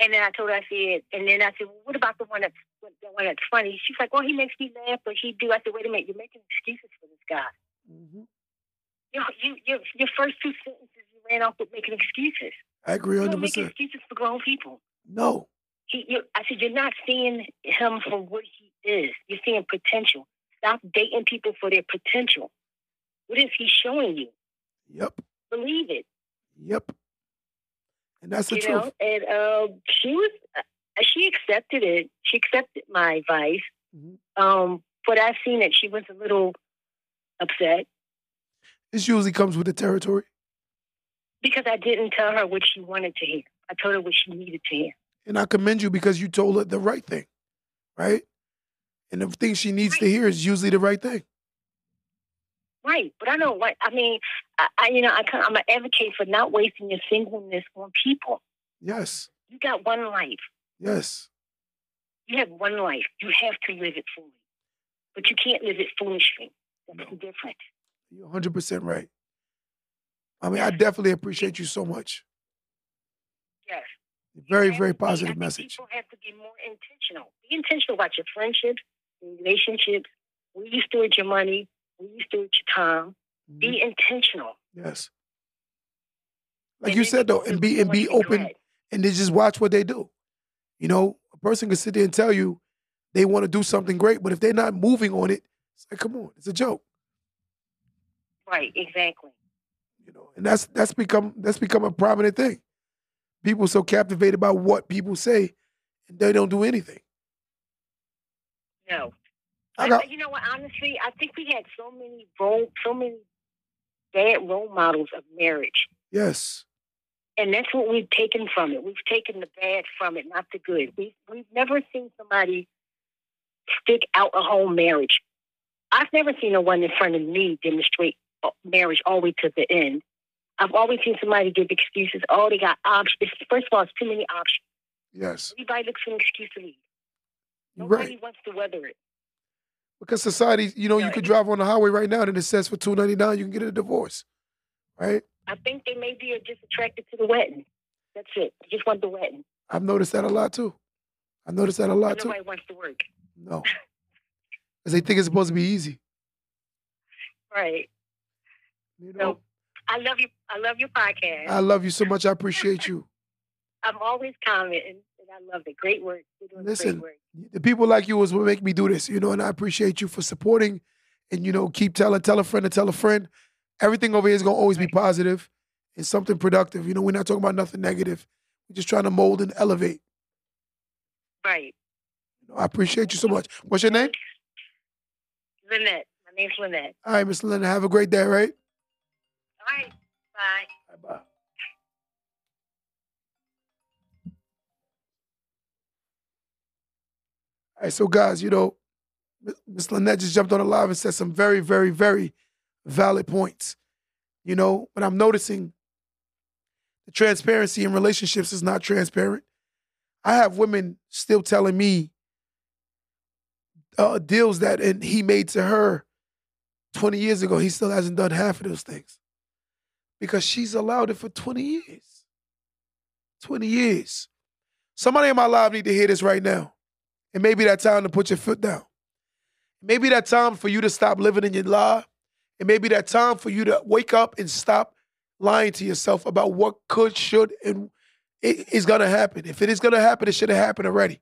And then I told her, I said, and then I said, well, what about the one that's that's funny? She's like, well, he makes me laugh, but he do. I said, wait a minute, you're making excuses for this guy. Mm-hmm. You know, you, you your first two sentences you ran off with making excuses. I agree You don't make 100%. excuses for grown people. No. He, you, I said, you're not seeing him for what he is. You're seeing potential. Stop dating people for their potential. What is he showing you? Yep. Believe it. Yep. And that's the you truth. know, and uh, she was, uh, she accepted it. She accepted my advice. Mhm. Um, but I've seen that she was a little upset This usually comes with the territory. because I didn't tell her what she wanted to hear. I told her what she needed to hear. And I commend you because you told her the right thing, right? And the thing she needs to hear is usually the right thing. Right, but I know what. I mean, I, I you know, I, I'm an advocate for not wasting your singleness on people. Yes. You got one life. Yes. You have one life. You have to live it fully, but you can't live it foolishly. That's No. the difference. You're 100% right. I mean, I definitely appreciate you so much. Yes. Very, very to be- I positive message. People have to be more intentional. Be intentional about your friendships, your relationships. Where you steward your money, where you steward your time. Mhm. Be intentional. Yes. Like And you said though, and be and be regret. open and then just watch what they do. You know, a person can sit there and tell you they want to do something great, but if they're not moving on it, it's like, come on, it's a joke. Right, exactly. You know, and that's that's become that's become a prominent thing. People so captivated by what people say, and they don't do anything. No. I got you know what? Honestly, I think we had so many role, so many bad role models of marriage, yes, and that's what we've taken from it. We've taken the bad from it, not the good. We we've never seen somebody stick out a whole marriage. I've never seen no one in front of me demonstrate marriage all the way to the end. I've always seen somebody give excuses. Oh, they got options. First of all, it's too many options. yes, Everybody looks for an excuse to leave. Nobody right. wants to weather it. Because society, you know, you could drive on the highway right now, and it says for two ninety nine you can get a divorce, right? I think they maybe are just attracted to the wedding. That's it. They just want the wedding. I've noticed that a lot too. I've noticed that a lot too. Nobody wants to work. No, because they think it's supposed to be easy. Right. You So I love you. I love your podcast. I love you so much. I appreciate you. I'm always commenting, and I love it. Great work. Listen. great work. The people like you is what make me do this, you know, and I appreciate you for supporting and, you know, keep telling, tell a friend to tell a friend. Everything over here is going to always be positive and something productive. You know, we're not talking about nothing negative. We're just trying to mold and elevate. Right. I appreciate you so much. What's your name? Lynette. My name's Lynette. All right, Miss Lynette. Have a great day, right? All right. Bye. Bye-bye. All right, so guys, you know, Miss Lynette just jumped on the live and said some very, very, very valid points. You know, but I'm noticing the transparency in relationships is not transparent. I have women still telling me uh, deals that and he made to her 20 years ago. He still hasn't done half of those things because she's allowed it for 20 years. 20 years. Somebody in my life need to hear this right now. And maybe that time to put your foot down. Maybe that time for you to stop living in your lie. And maybe that time for you to wake up and stop lying to yourself about what could, should, and it is gonna happen. If it is gonna happen, it should have happened already.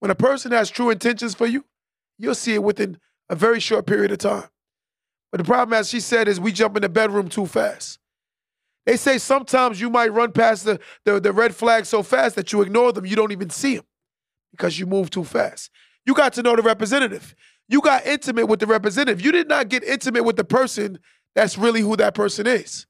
When a person has true intentions for you, you'll see it within a very short period of time. But the problem, as she said, is we jump in the bedroom too fast. They say sometimes you might run past the, the, the red flag so fast that you ignore them, you don't even see them because you move too fast. You got to know the representative. You got intimate with the representative. You did not get intimate with the person that's really who that person is.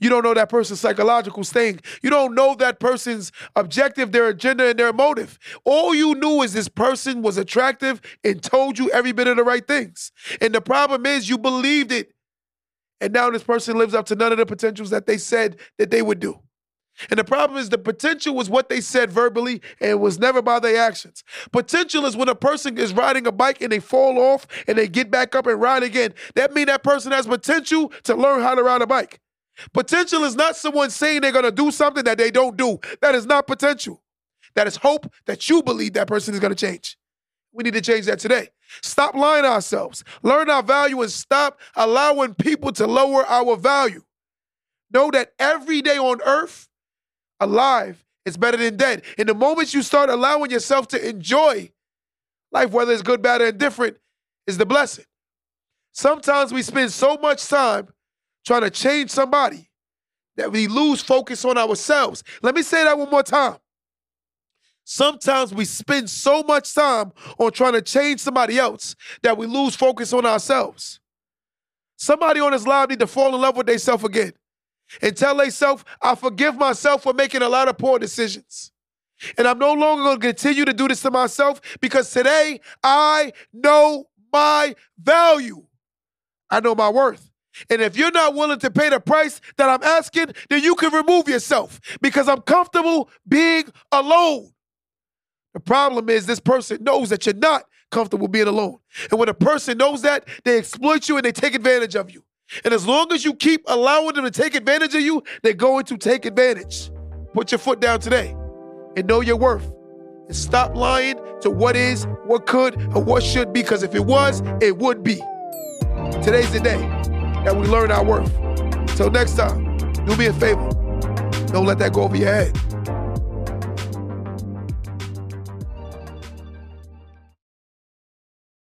You don't know that person's psychological state. You don't know that person's objective, their agenda, and their motive. All you knew is this person was attractive and told you every bit of the right things. And the problem is you believed it. And now this person lives up to none of the potentials that they said that they would do. And the problem is the potential was what they said verbally and was never by their actions. Potential is when a person is riding a bike and they fall off and they get back up and ride again. That means that person has potential to learn how to ride a bike. Potential is not someone saying they're going to do something that they don't do. That is not potential. That is hope that you believe that person is going to change. We need to change that today. Stop lying to ourselves. Learn our value and stop allowing people to lower our value. Know that every day on earth, alive is better than dead. In the moment you start allowing yourself to enjoy life, whether it's good, bad, or indifferent, is the blessing. Sometimes we spend so much time trying to change somebody that we lose focus on ourselves. Let me say that one more time. Sometimes we spend so much time on trying to change somebody else that we lose focus on ourselves. Somebody on this live need to fall in love with themselves again and tell themselves, I forgive myself for making a lot of poor decisions. And I'm no longer going to continue to do this to myself because today I know my value. I know my worth. And if you're not willing to pay the price that I'm asking, then you can remove yourself because I'm comfortable being alone. The problem is this person knows that you're not comfortable being alone. And when a person knows that, they exploit you and they take advantage of you. And as long as you keep allowing them to take advantage of you, they're going to take advantage. Put your foot down today and know your worth. And stop lying to what is, what could, and what should be, because if it was, it would be. Today's the day that we learn our worth. Till next time, do me a favor. Don't let that go over your head.